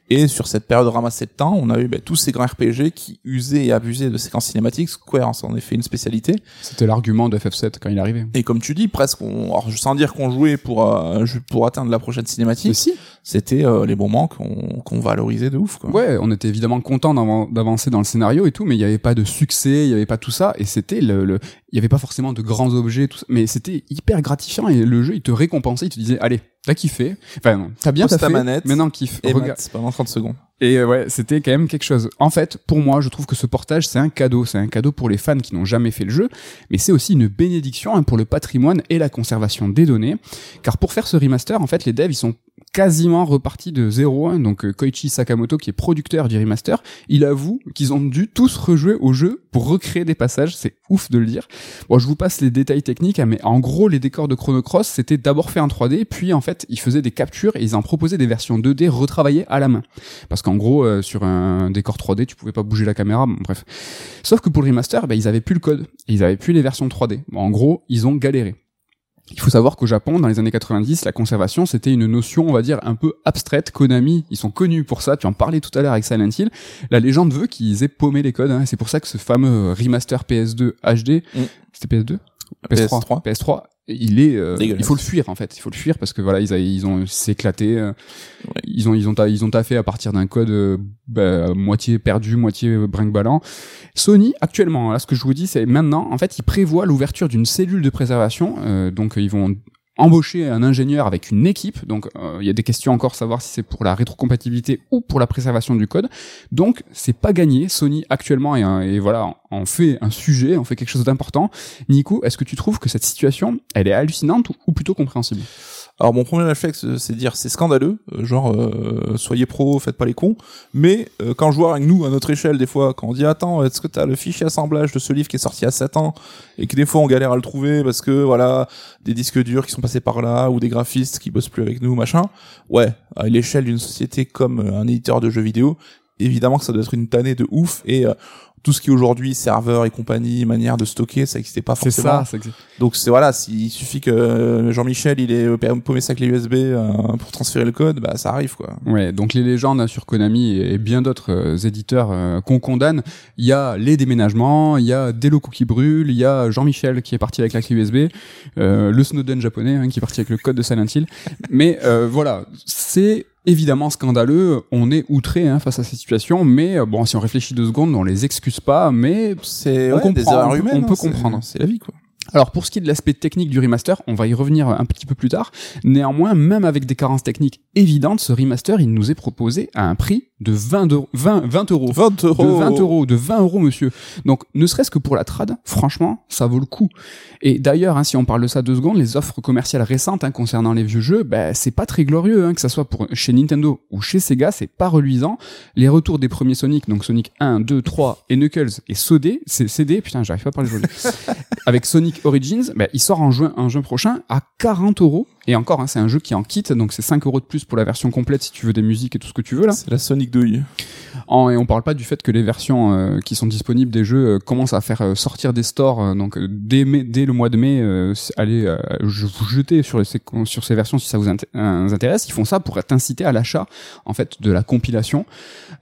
S2: Et sur cette période ramassée de temps, on a eu bah, tous ces grands RPG qui usaient et abusaient de séquences cinématiques. Square en fait une spécialité.
S1: C'était l'argument de FF7 quand il arrivait.
S2: Et comme tu dis, presque, on, alors, sans dire qu'on jouait pour euh, pour atteindre la prochaine cinématique,
S1: si.
S2: c'était euh, les moments qu'on qu'on valorisait de ouf. Quoi.
S1: Ouais, on était évidemment content d'avan- d'avancer dans le scénario et tout, mais il n'y avait pas de succès, il n'y avait pas tout ça, et c'était le, le- il y avait pas forcément de grands objets, tout ça, mais c'était hyper gratifiant et le jeu il te récompensait, il te disait allez, t'as kiffé, enfin non, t'as bien
S2: Pose ta manette
S1: maintenant kiffe,
S2: Et
S1: regarde.
S2: pendant 30 secondes.
S1: Et euh, ouais, c'était quand même quelque chose. En fait, pour moi, je trouve que ce portage, c'est un cadeau. C'est un cadeau pour les fans qui n'ont jamais fait le jeu, mais c'est aussi une bénédiction hein, pour le patrimoine et la conservation des données. Car pour faire ce remaster, en fait, les devs, ils sont quasiment repartis de zéro. hein. Donc euh, Koichi Sakamoto, qui est producteur du remaster, il avoue qu'ils ont dû tous rejouer au jeu pour recréer des passages. C'est ouf de le dire. Bon, je vous passe les détails techniques, hein, mais en gros, les décors de Chrono Cross, c'était d'abord fait en 3D, puis en fait, ils faisaient des captures et ils en proposaient des versions 2D retravaillées à la main. Parce qu'en gros, euh, sur un décor 3D, tu pouvais pas bouger la caméra, bon, bref. Sauf que pour le remaster, bah, ils avaient plus le code, et ils avaient plus les versions 3D. Bon, en gros, ils ont galéré. Il faut savoir qu'au Japon, dans les années 90, la conservation, c'était une notion, on va dire, un peu abstraite. Konami, ils sont connus pour ça. Tu en parlais tout à l'heure avec Silent Hill. La légende veut qu'ils aient paumé les codes. hein. C'est pour ça que ce fameux remaster PS2 HD,
S2: Mm.
S1: c'était PS2
S2: PS3.
S1: PS3, il est, euh, il faut le fuir en fait. Il faut le fuir parce que voilà, ils, a- ils ont s'éclaté. euh,
S2: Ouais.
S1: Ils ont, ils ont, ta- ils ont taffé à partir d'un code euh, bah, moitié perdu, moitié brinque-ballant. Sony, actuellement, là, ce que je vous dis, c'est maintenant, en fait, ils prévoient l'ouverture d'une cellule de préservation. euh, donc, ils vont embaucher un ingénieur avec une équipe. Donc, euh, il y a des questions encore savoir si c'est pour la rétrocompatibilité ou pour la préservation du code. Donc, c'est pas gagné. Sony actuellement et, et voilà en fait un sujet, en fait quelque chose d'important. Nico, est-ce que tu trouves que cette situation, elle est hallucinante ou plutôt compréhensible?
S2: Alors mon premier réflexe, c'est de dire c'est scandaleux, euh, genre euh, soyez pro, faites pas les cons. Mais euh, quand je vois avec nous à notre échelle des fois, quand on dit attends, est-ce que t'as le fichier assemblage de ce livre qui est sorti à 7 ans et que des fois on galère à le trouver parce que voilà des disques durs qui sont passés par là ou des graphistes qui bossent plus avec nous machin. Ouais, à l'échelle d'une société comme un éditeur de jeux vidéo, évidemment que ça doit être une tannée de ouf et tout ce qui est aujourd'hui serveur et compagnie, manière de stocker, ça n'existait pas forcément. C'est ça. Donc c'est voilà, s'il suffit que Jean-Michel il ait paumé sa clé USB euh, pour transférer le code, bah ça arrive quoi.
S1: Ouais, donc les légendes hein, sur Konami et bien d'autres euh, éditeurs euh, qu'on condamne, il y a les déménagements, il y a des locaux qui brûlent, il y a Jean-Michel qui est parti avec la clé USB, le Snowden japonais hein, qui est parti avec le code de Silent Hill. Mais voilà, c'est évidemment scandaleux, on est outré hein, face à cette situation, mais euh, bon, si on réfléchit deux secondes, on les excuse pas, mais c'est on comprend, on, peut hein, comprendre.
S2: C'est la vie, quoi.
S1: Alors pour ce qui est de l'aspect technique du remaster, on va y revenir un petit peu plus tard. Néanmoins, même avec des carences techniques évidentes, ce remaster, il nous est proposé à un prix de 20 euros. 20, 20 euros.
S2: 20 euros.
S1: De 20 euros, de 20 euros, monsieur. Donc, ne serait-ce que pour la trad, franchement, ça vaut le coup. Et d'ailleurs, hein, si on parle de ça deux secondes, les offres commerciales récentes hein, concernant les vieux jeux, ben, c'est pas très glorieux, hein, que ça soit pour chez Nintendo ou chez Sega, c'est pas reluisant. Les retours des premiers Sonic, donc Sonic 1, 2, 3 et Knuckles et CD, c'est CD, putain, j'arrive pas à parler de Avec Sonic Origins, ben, il sort en juin, en juin prochain à 40 euros. Et encore, hein, c'est un jeu qui en kit, donc c'est 5 euros de plus pour la version complète si tu veux des musiques et tout ce que tu veux là.
S2: C'est la Sonic douille.
S1: En, et on parle pas du fait que les versions euh, qui sont disponibles des jeux euh, commencent à faire euh, sortir des stores, donc dès, dès le mois de mai, allez vous jeter sur, les, sur ces versions si ça vous intéresse. Ils font ça pour t'inciter à l'achat en fait de la compilation.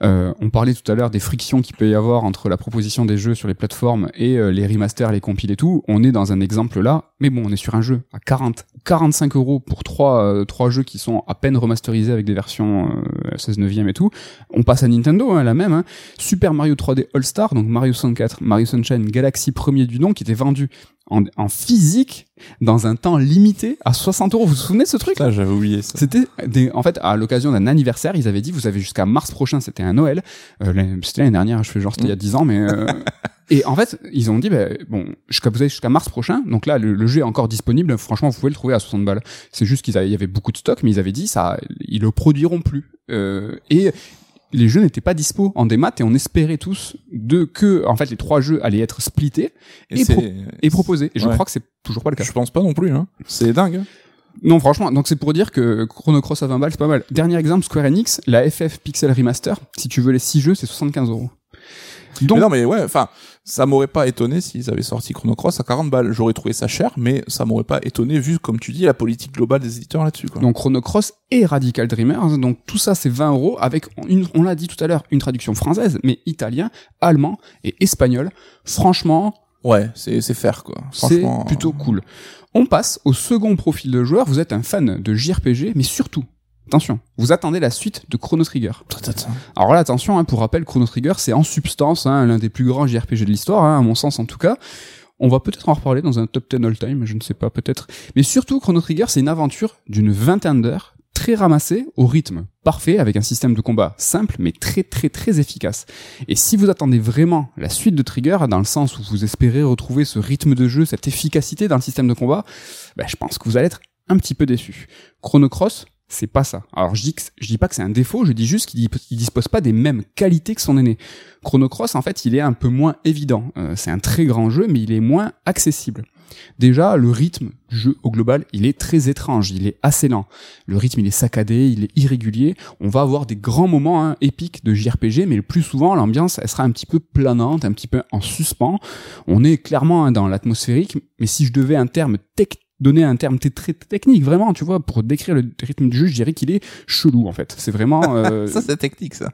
S1: on parlait tout à l'heure des frictions qu'il peut y avoir entre la proposition des jeux sur les plateformes et les remasters, les compiles et tout. On est dans un exemple là, mais bon, on est sur un jeu à 40, 45 euros pour trois, trois jeux qui sont à peine remasterisés avec des versions 16 neuvième et tout. On passe à Nintendo, hein, la même. Hein. Super Mario 3D All Star, donc Mario 64, Mario Sunshine Galaxy premier du nom, qui était vendu en, physique dans un temps limité à 60 euros. Vous vous souvenez de ce truc?
S2: Ça, j'avais oublié ça.
S1: C'était en fait à l'occasion d'un anniversaire, ils avaient dit vous avez jusqu'à mars prochain, c'était un Noël. Euh, c'était l'année dernière, je fais genre c'était il y a 10 ans, mais euh, et en fait ils ont dit bah, bon jusqu'à vous avez jusqu'à mars prochain, donc là le, jeu est encore disponible. Franchement, vous pouvez le trouver à 60 balles. C'est juste qu'il y avait beaucoup de stock, mais ils avaient dit ça, ils le produiront plus. Euh, et les jeux n'étaient pas dispo en démat et on espérait tous de que en fait les trois jeux allaient être splittés et, et, proposés. Et je crois que c'est toujours pas le cas.
S2: Je pense pas non plus. Hein. C'est dingue. Hein.
S1: Non, franchement, donc c'est pour dire que Chrono Cross à 20 balles, c'est pas mal. Dernier exemple, Square Enix, la FF Pixel Remaster, si tu veux les 6 jeux, c'est 75 euros.
S2: Donc, non, mais ouais, enfin, ça m'aurait pas étonné s'ils avaient sorti Chrono Cross à 40 balles. J'aurais trouvé ça cher, mais ça m'aurait pas étonné vu, comme tu dis, la politique globale des éditeurs là-dessus.
S1: Donc Chrono Cross et Radical Dreamers, donc tout ça c'est 20 euros avec, une, on l'a dit tout à l'heure, une traduction française, mais italien, allemand et espagnol. Franchement,
S2: ouais, c'est c'est faire quoi.
S1: C'est plutôt cool. On passe au second profil de joueur. Vous êtes un fan de JRPG, mais surtout Attention, vous attendez la suite de Chrono Trigger. Alors là, attention, hein, pour rappel, Chrono Trigger, c'est en substance hein, l'un des plus grands JRPG de l'histoire, hein, à mon sens en tout cas. On va peut-être en reparler dans un top 10 all-time, je ne sais pas, peut-être. Mais surtout, Chrono Trigger, c'est une aventure d'une vingtaine d'heures, très ramassée, au rythme parfait, avec un système de combat simple, mais très très très efficace. Et si vous attendez vraiment la suite de Trigger, dans le sens où vous espérez retrouver ce rythme de jeu, cette efficacité dans le système de combat, ben, je pense que vous allez être un petit peu déçu. Chrono Cross, c'est pas ça. Alors je dis que, je dis pas que c'est un défaut, je dis juste qu'il dispose pas des mêmes qualités que son aîné. Chrono Cross en fait, il est un peu moins évident. Euh, c'est un très grand jeu, mais il est moins accessible. Déjà, le rythme du jeu au global, il est très étrange, il est assez lent. Le rythme, il est saccadé, il est irrégulier. On va avoir des grands moments hein, épiques de JRPG, mais le plus souvent, l'ambiance, elle sera un petit peu planante, un petit peu en suspens. On est clairement hein, dans l'atmosphérique, mais si je devais un terme technique donner un terme très technique vraiment tu vois pour décrire le rythme du jeu je dirais qu'il est chelou en fait. C'est vraiment
S2: euh... ça c'est technique ça.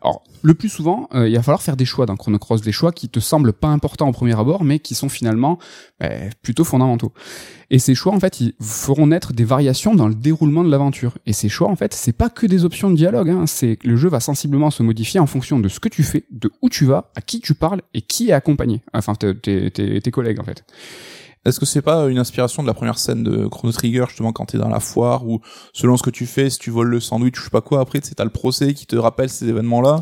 S1: Alors le plus souvent euh, il va falloir faire des choix dans Chrono Cross des choix qui te semblent pas importants au premier abord mais qui sont finalement bah, plutôt fondamentaux. Et ces choix en fait ils feront naître des variations dans le déroulement de l'aventure. Et ces choix en fait c'est pas que des options de dialogue hein. c'est le jeu va sensiblement se modifier en fonction de ce que tu fais de où tu vas à qui tu parles et qui est accompagné. Enfin tes collègues en fait
S2: Est-ce que c'est pas une inspiration de la première scène de Chrono Trigger justement quand t'es dans la foire ou selon ce que tu fais, si tu voles le sandwich, je sais pas quoi, après c'est t'as le procès qui te rappelle ces événements-là?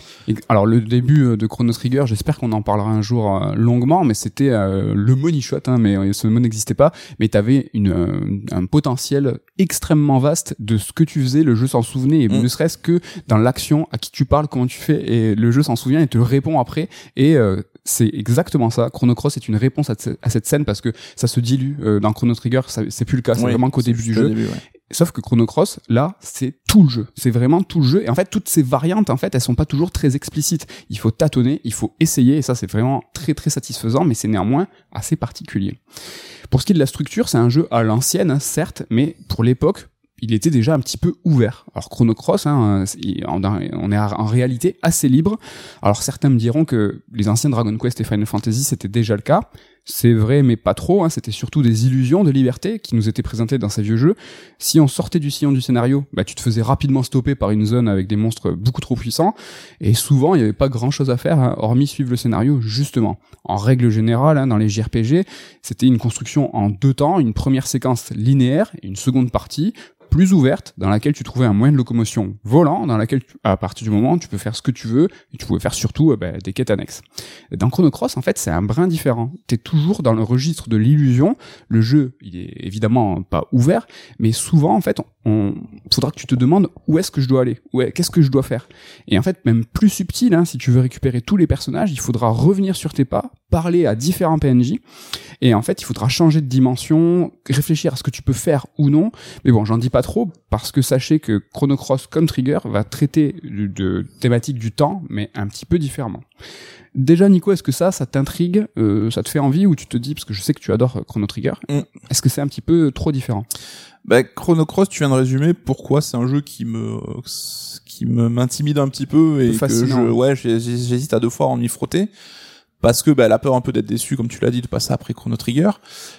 S1: alors le début euh, de Chrono Trigger, j'espère qu'on en parlera un jour euh, longuement, mais c'était euh, le money shot, hein, mais ce mot n'existait pas, mais t'avais une un potentiel extrêmement vaste de ce que tu faisais, le jeu s'en souvenait, et mm. ne serait-ce que dans l'action, à qui tu parles, comment tu fais, et le jeu s'en souvient et te répond après, et c'est exactement ça. Chrono Cross est une réponse à, cette scène parce que ça se dilue euh, dans Chrono Trigger. C'est plus le cas. C'est vraiment qu'au début du jeu. Sauf que Chrono Cross, là, c'est tout le jeu. C'est vraiment tout le jeu. Et en fait, toutes ces variantes, en fait, elles sont pas toujours très explicites. Il faut tâtonner, il faut essayer. Et ça, c'est vraiment très, très satisfaisant, mais c'est néanmoins assez particulier. Pour ce qui est de la structure, c'est un jeu à l'ancienne, certes, mais pour l'époque, il était déjà un petit peu ouvert. Alors Chrono Cross, hein, on est en réalité assez libre. Alors certains me diront que les anciens Dragon Quest et Final Fantasy c'était déjà le cas. C'est vrai, mais pas trop. Hein. C'était surtout des illusions de liberté qui nous étaient présentées dans ces vieux jeux. Si on sortait du sillon du scénario, bah, tu te faisais rapidement stopper par une zone avec des monstres beaucoup trop puissants. Et souvent, il n'y avait pas grand-chose à faire, hein, hormis suivre le scénario, justement. En règle générale, hein, dans les JRPG, c'était une construction en deux temps, une première séquence linéaire et une seconde partie plus ouverte, dans laquelle tu trouvais un moyen de locomotion volant, dans laquelle, à partir du moment, tu peux faire ce que tu veux, et tu pouvais faire surtout euh, bah, des quêtes annexes. Dans Chrono Cross, en fait, c'est un brin différent. Dans le registre de l'illusion. Le jeu, il est évidemment pas ouvert, mais souvent, en fait, on, faudra que tu te demandes où est-ce que je dois aller, ouais, qu'est-ce que je dois faire. Et en fait, même plus subtil, hein, si tu veux récupérer tous les personnages, il faudra revenir sur tes pas, parler à différents PNJ, et en fait, il faudra changer de dimension, réfléchir à ce que tu peux faire ou non. Mais bon, j'en dis pas trop parce que sachez que Chrono Cross comme Trigger va traiter de, thématiques du temps, mais un petit peu différemment. Déjà, Nico, est-ce que ça, ça t'intrigue, euh, ça te fait envie ou tu te dis, parce que je sais que tu adores Chrono Trigger, mm. est-ce que c'est un petit peu trop différent?
S2: Bah, Chrono Cross, tu viens de résumer pourquoi c'est un jeu qui me qui me m'intimide un petit peu et que je ouais j'hésite à deux fois à en y frotter parce que bah, elle a peur un peu d'être déçue, comme tu l'as dit, de passer après Chrono Trigger,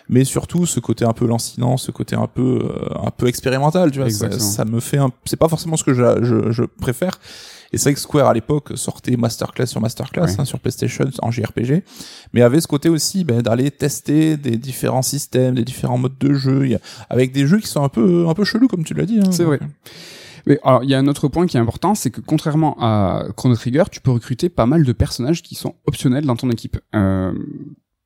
S2: mais surtout ce côté un peu lancinant, ce côté un peu euh, un peu expérimental, tu vois, ça, me fait un... c'est pas forcément ce que je, je, je préfère. Et c'est vrai que Square à l'époque sortait masterclass sur masterclass hein, sur PlayStation en JRPG, mais avait ce côté aussi bah, d'aller tester des différents systèmes, des différents modes de jeu, avec des jeux qui sont un peu un peu chelous comme tu l'as dit. Hein,
S1: c'est vrai. Mais alors, il y a un autre point qui est important, c'est que contrairement à Chrono Trigger, tu peux recruter pas mal de personnages qui sont optionnels dans ton équipe. Euh,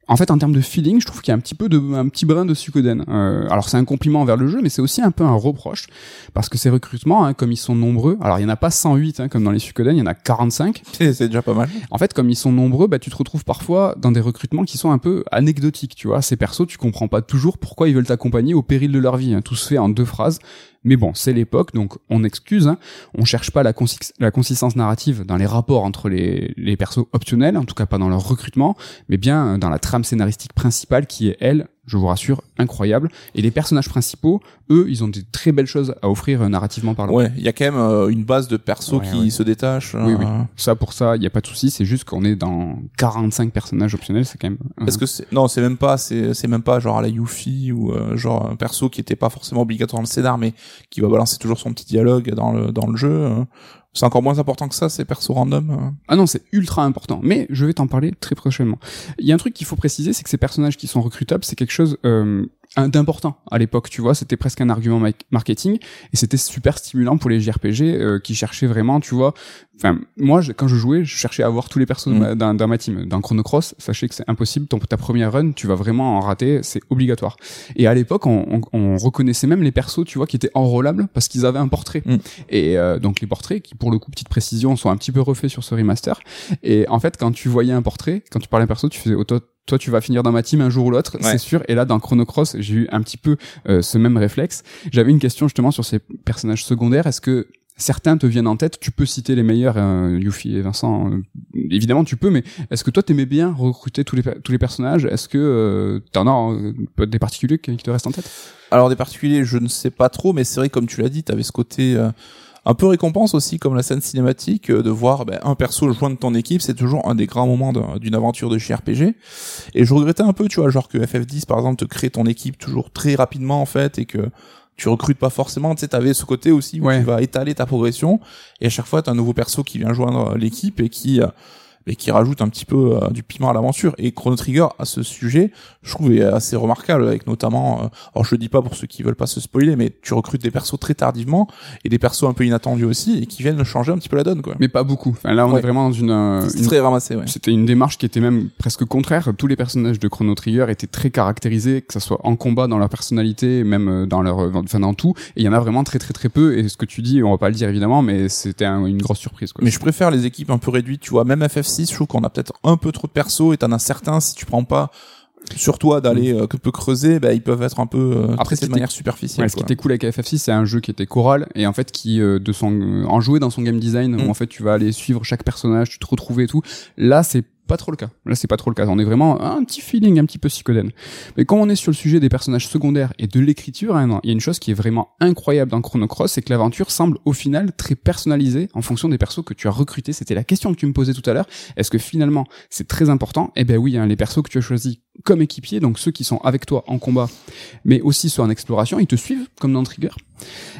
S1: en fait, en termes de feeling, je trouve qu'il y a un petit peu de, un petit brin de suikoden. Euh, alors, c'est un compliment envers le jeu, mais c'est aussi un peu un reproche parce que ces recrutements, hein, comme ils sont nombreux, alors il y en a pas 108 hein, comme dans les suikoden, il y en a 45.
S2: C'est déjà pas mal.
S1: En fait, comme ils sont nombreux, bah tu te retrouves parfois dans des recrutements qui sont un peu anecdotiques. Tu vois, ces persos, tu comprends pas toujours pourquoi ils veulent t'accompagner au péril de leur vie. Hein. Tout se fait en deux phrases. Mais bon, c'est l'époque, donc on excuse. Hein. On cherche pas la, consistance narrative dans les rapports entre les, les persos optionnels, en tout cas pas dans leur recrutement, mais bien dans la trame scénaristique principale qui est, elle, je vous rassure, incroyable. Et les personnages principaux, eux, ils ont des très belles choses à offrir euh, narrativement parlant.
S2: Ouais, il y a quand même euh, une base de persos qui se détache.
S1: Oui, oui. Euh. Ça, pour ça, il n'y a pas de souci. C'est juste qu'on est dans 45 personnages optionnels, c'est quand même.
S2: Est-ce que c'est non, c'est même pas, c'est c'est même pas genre à la Yuffie ou genre un perso qui était pas forcément obligatoire dans le scénar, mais qui va balancer toujours son petit dialogue dans le dans le jeu. C'est encore moins important que ça, ces persos random. Euh.
S1: Ah non, c'est ultra important. Mais je vais t'en parler très prochainement. Il y a un truc qu'il faut préciser, c'est que ces personnages qui sont recrutables, c'est quelque chose euh, d'important à l'époque, tu vois, c'était presque un argument marketing et c'était super stimulant pour les JRPG euh, qui cherchaient vraiment, tu vois, enfin moi quand je jouais, je cherchais à avoir tous les persos mm. dans, ma team. Dans Chrono Cross, sachez que c'est impossible, ton, ta première run, tu vas vraiment en rater, c'est obligatoire. Et à l'époque, on, on, reconnaissait même les persos, tu vois, qui étaient enrôlables parce qu'ils avaient un portrait. Mm. Et euh, donc les portraits qui pour le coup petite précision sont un petit peu refaits sur ce remaster et en fait quand tu voyais un portrait, quand tu parlais un perso, tu faisais auto toi tu vas finir dans ma team un jour ou l'autre, c'est sûr. Et là, dans Chrono Cross, j'ai eu un petit peu euh, ce même réflexe. J'avais une question justement sur ces personnages secondaires. Est-ce que certains te viennent en tête? Tu peux citer les meilleurs, euh, Yuffie et Vincent. Euh, évidemment, tu peux. Mais est-ce que toi, t'aimais bien recruter tous les tous les personnages? Est-ce que euh, t'en as euh, des particuliers qui te restent en tête?
S2: Alors des particuliers, je ne sais pas trop, mais c'est vrai comme tu l'as dit, t'avais ce côté un peu récompense aussi comme la scène cinématique euh, de voir ben, un perso joindre ton équipe c'est toujours un des grands moments d'une aventure de JRPG et je regrettais un peu tu vois genre que FF10 par exemple te crée ton équipe toujours très rapidement en fait et que tu recrutes pas forcément. Tu sais t'avais ce côté aussi où tu vas étaler ta progression et à chaque fois t'as un nouveau perso qui vient joindre l'équipe et qui euh, mais qui rajoute un petit peu euh, du piment à l'aventure. Et Chrono Trigger à ce sujet, je trouve est assez remarquable avec notamment, euh, alors je le dis pas pour ceux qui veulent pas se spoiler, mais tu recrutes des persos très tardivement et des persos un peu inattendus aussi et qui viennent changer un petit peu la donne quoi.
S1: Mais pas beaucoup. Enfin, là, on
S2: Ouais.
S1: est vraiment dans une, euh, une-
S2: très ramassé, ouais.
S1: C'était une démarche qui était même presque contraire. Tous les personnages de Chrono Trigger étaient très caractérisés, que ça soit en combat, dans leur personnalité, même euh, dans leur, enfin dans tout. Et il y en a vraiment très très très peu. Et ce que tu dis, on va pas le dire évidemment, mais c'était un- une grosse surprise. Quoi.
S2: Mais je préfère les équipes un peu réduites, tu vois. Même FF6, je trouve qu'on a peut-être un peu trop de persos et t'en as certains, si tu prends pas sur toi d'aller euh, que peu creuser, bah, ils peuvent être un peu euh,
S1: Après,
S2: traités de manière superficielle.
S1: Ouais, ce qui était cool avec FF6, c'est un jeu qui était choral et en fait qui euh, de son euh, enjoué dans son game design
S2: Mm.
S1: où en fait tu vas aller suivre chaque personnage, tu te retrouves et tout. Là, c'est pas trop le cas. Là, c'est pas trop le cas. On est vraiment un petit feeling un petit peu psychodène. Mais quand on est sur le sujet des personnages secondaires et de l'écriture, hein, il y a une chose qui est vraiment incroyable dans Chrono Cross, c'est que l'aventure semble au final très personnalisée en fonction des persos que tu as recrutés. C'était la question que tu me posais tout à l'heure. Est-ce que finalement c'est très important? Eh ben oui, hein, les persos que tu as choisis comme équipiers, donc ceux qui sont avec toi en combat, mais aussi soit en exploration, ils te suivent comme dans Trigger.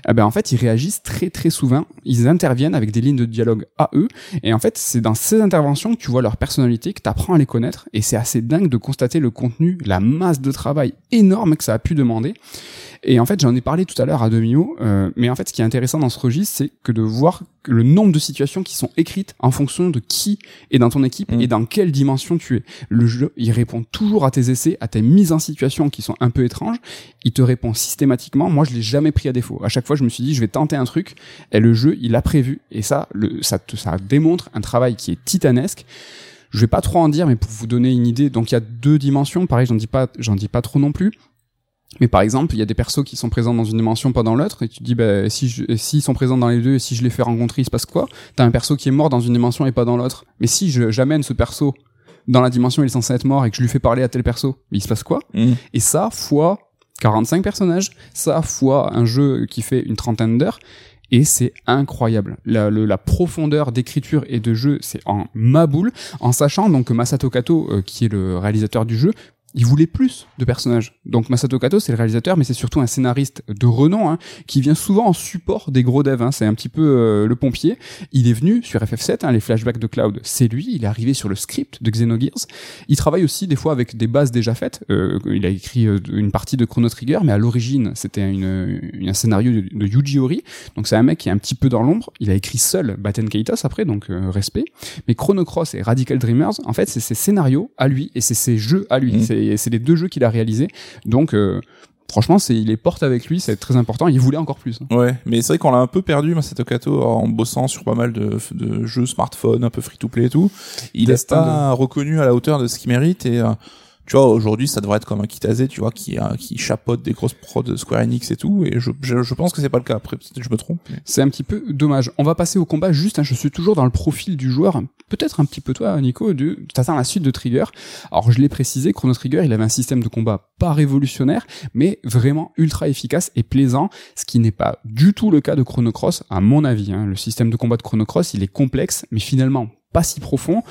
S1: Eh ben en fait, ils réagissent très très souvent. Ils interviennent avec des lignes de dialogue à eux. Et en fait, c'est dans ces interventions que tu vois leur personnalité, que tu apprends à les connaître. Et c'est assez dingue de constater le contenu, la masse de travail énorme que ça a pu demander. Et en fait, j'en ai parlé tout à l'heure à demi-mot, euh, mais en fait, ce qui est intéressant dans ce registre, c'est que de voir le nombre de situations qui sont écrites en fonction de qui est dans ton équipe
S2: Mm.
S1: et dans quelle dimension tu es. Le jeu, il répond toujours à tes essais, à tes mises en situation qui sont un peu étranges. Il te répond systématiquement. Moi, je l'ai jamais pris à défaut. À chaque fois, je me suis dit, je vais tenter un truc. Et le jeu, il a prévu. Et ça, ça, te, ça démontre un travail qui est titanesque. Je vais pas trop en dire, mais pour vous donner une idée, donc il y a deux dimensions. Pareil, j'en dis pas, j'en dis pas trop non plus. Mais par exemple, il y a des persos qui sont présents dans une dimension, pas dans l'autre, et tu te dis, bah, si s'ils sont présents dans les deux, et si je les fais rencontrer, il se passe quoi? T'as un perso qui est mort dans une dimension et pas dans l'autre. Mais si j'amène ce perso dans la dimension il est censé être mort et que je lui fais parler à tel perso, il se passe quoi?
S2: Mm.
S1: Et ça, fois 45 personnages, ça, fois un jeu qui fait une trentaine d'heures, et c'est incroyable. La, le- la profondeur d'écriture et de jeu, c'est en ma boule, en sachant donc que Masato Kato, euh, qui est le réalisateur du jeu, il voulait plus de personnages. Donc Masato Kato, c'est le réalisateur, mais c'est surtout un scénariste de renom, hein, qui vient souvent en support des gros devs. hein. C'est un petit peu euh, le pompier. Il est venu sur FF7, hein, les flashbacks de Cloud, c'est lui. Il est arrivé sur le script de Xenogears. Il travaille aussi des fois avec des bases déjà faites. Euh, il a écrit euh, une partie de Chrono Trigger, mais à l'origine, c'était une, une- un scénario de, de Yuji Ori. Donc c'est un mec qui est un petit peu dans l'ombre. Il a écrit seul Batten Kaitos après, donc euh, respect. Mais Chrono Cross et Radical Dreamers, en fait, c'est ses scénarios à lui et c'est ses jeux à lui.
S2: Mhm.
S1: C'est c'est les deux jeux qu'il a réalisés. Donc euh, franchement, c'est il les porte avec lui, c'est très important. Il voulait encore plus. hein.
S2: Ouais, mais c'est vrai qu'on l'a un peu perdu, Masato Kato, en bossant sur pas mal de, de jeux smartphone, un peu free-to-play et tout. Il est
S1: Destin
S2: pas reconnu à la hauteur de ce qu'il mérite et, euh, tu vois, aujourd'hui, ça devrait être comme un Kitase, tu vois, qui, euh, qui chapeaute des grosses prods de Square Enix et tout, et je, je, je pense que c'est pas le cas. Après, peut-être que je me trompe. mais-
S1: C'est un petit peu dommage. On va passer au combat juste, hein, je suis toujours dans le profil du joueur, peut-être un petit peu toi Nico, de t'attends la suite de Trigger. Alors je l'ai précisé, Chrono Trigger, il avait un système de combat pas révolutionnaire, mais vraiment ultra efficace et plaisant, ce qui n'est pas du tout le cas de Chrono Cross, à mon avis. hein. Le système de combat de Chrono Cross, il est complexe, mais finalement pas si profond.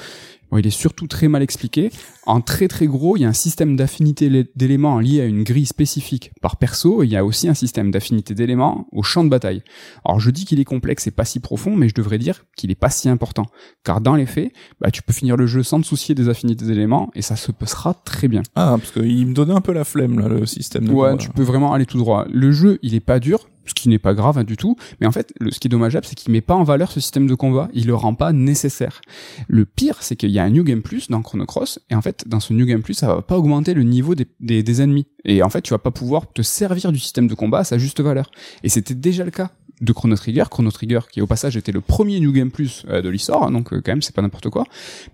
S1: Bon, il est surtout très mal expliqué. En très très gros, il y a un système d'affinité lé- d'éléments lié à une grille spécifique par perso. et Il y a aussi un système d'affinité d'éléments au champ de bataille. Alors je dis qu'il est complexe et pas si profond, mais je devrais dire qu'il est pas si important. Car dans les faits, bah, tu peux finir le jeu sans te soucier des affinités d'éléments et ça se passera très bien.
S2: Ah, parce qu'il me donnait un peu la flemme, là, le système de
S1: Ouais,
S2: combat.
S1: tu peux vraiment aller tout droit. Le jeu, il est pas dur, ce qui n'est pas grave hein, du tout, mais en fait, le, ce qui est dommageable, c'est qu'il met pas en valeur ce système de combat, il le rend pas nécessaire. Le pire, c'est qu'il y a un New Game Plus dans Chrono Cross, et en fait, dans ce New Game Plus, ça va pas augmenter le niveau des, des, des ennemis. Et en fait, tu vas pas pouvoir te servir du système de combat à sa juste valeur. Et c'était déjà le cas de Chrono Trigger, Chrono Trigger qui au passage était le premier New Game Plus euh, de l'histoire, hein, donc euh, quand même c'est pas n'importe quoi.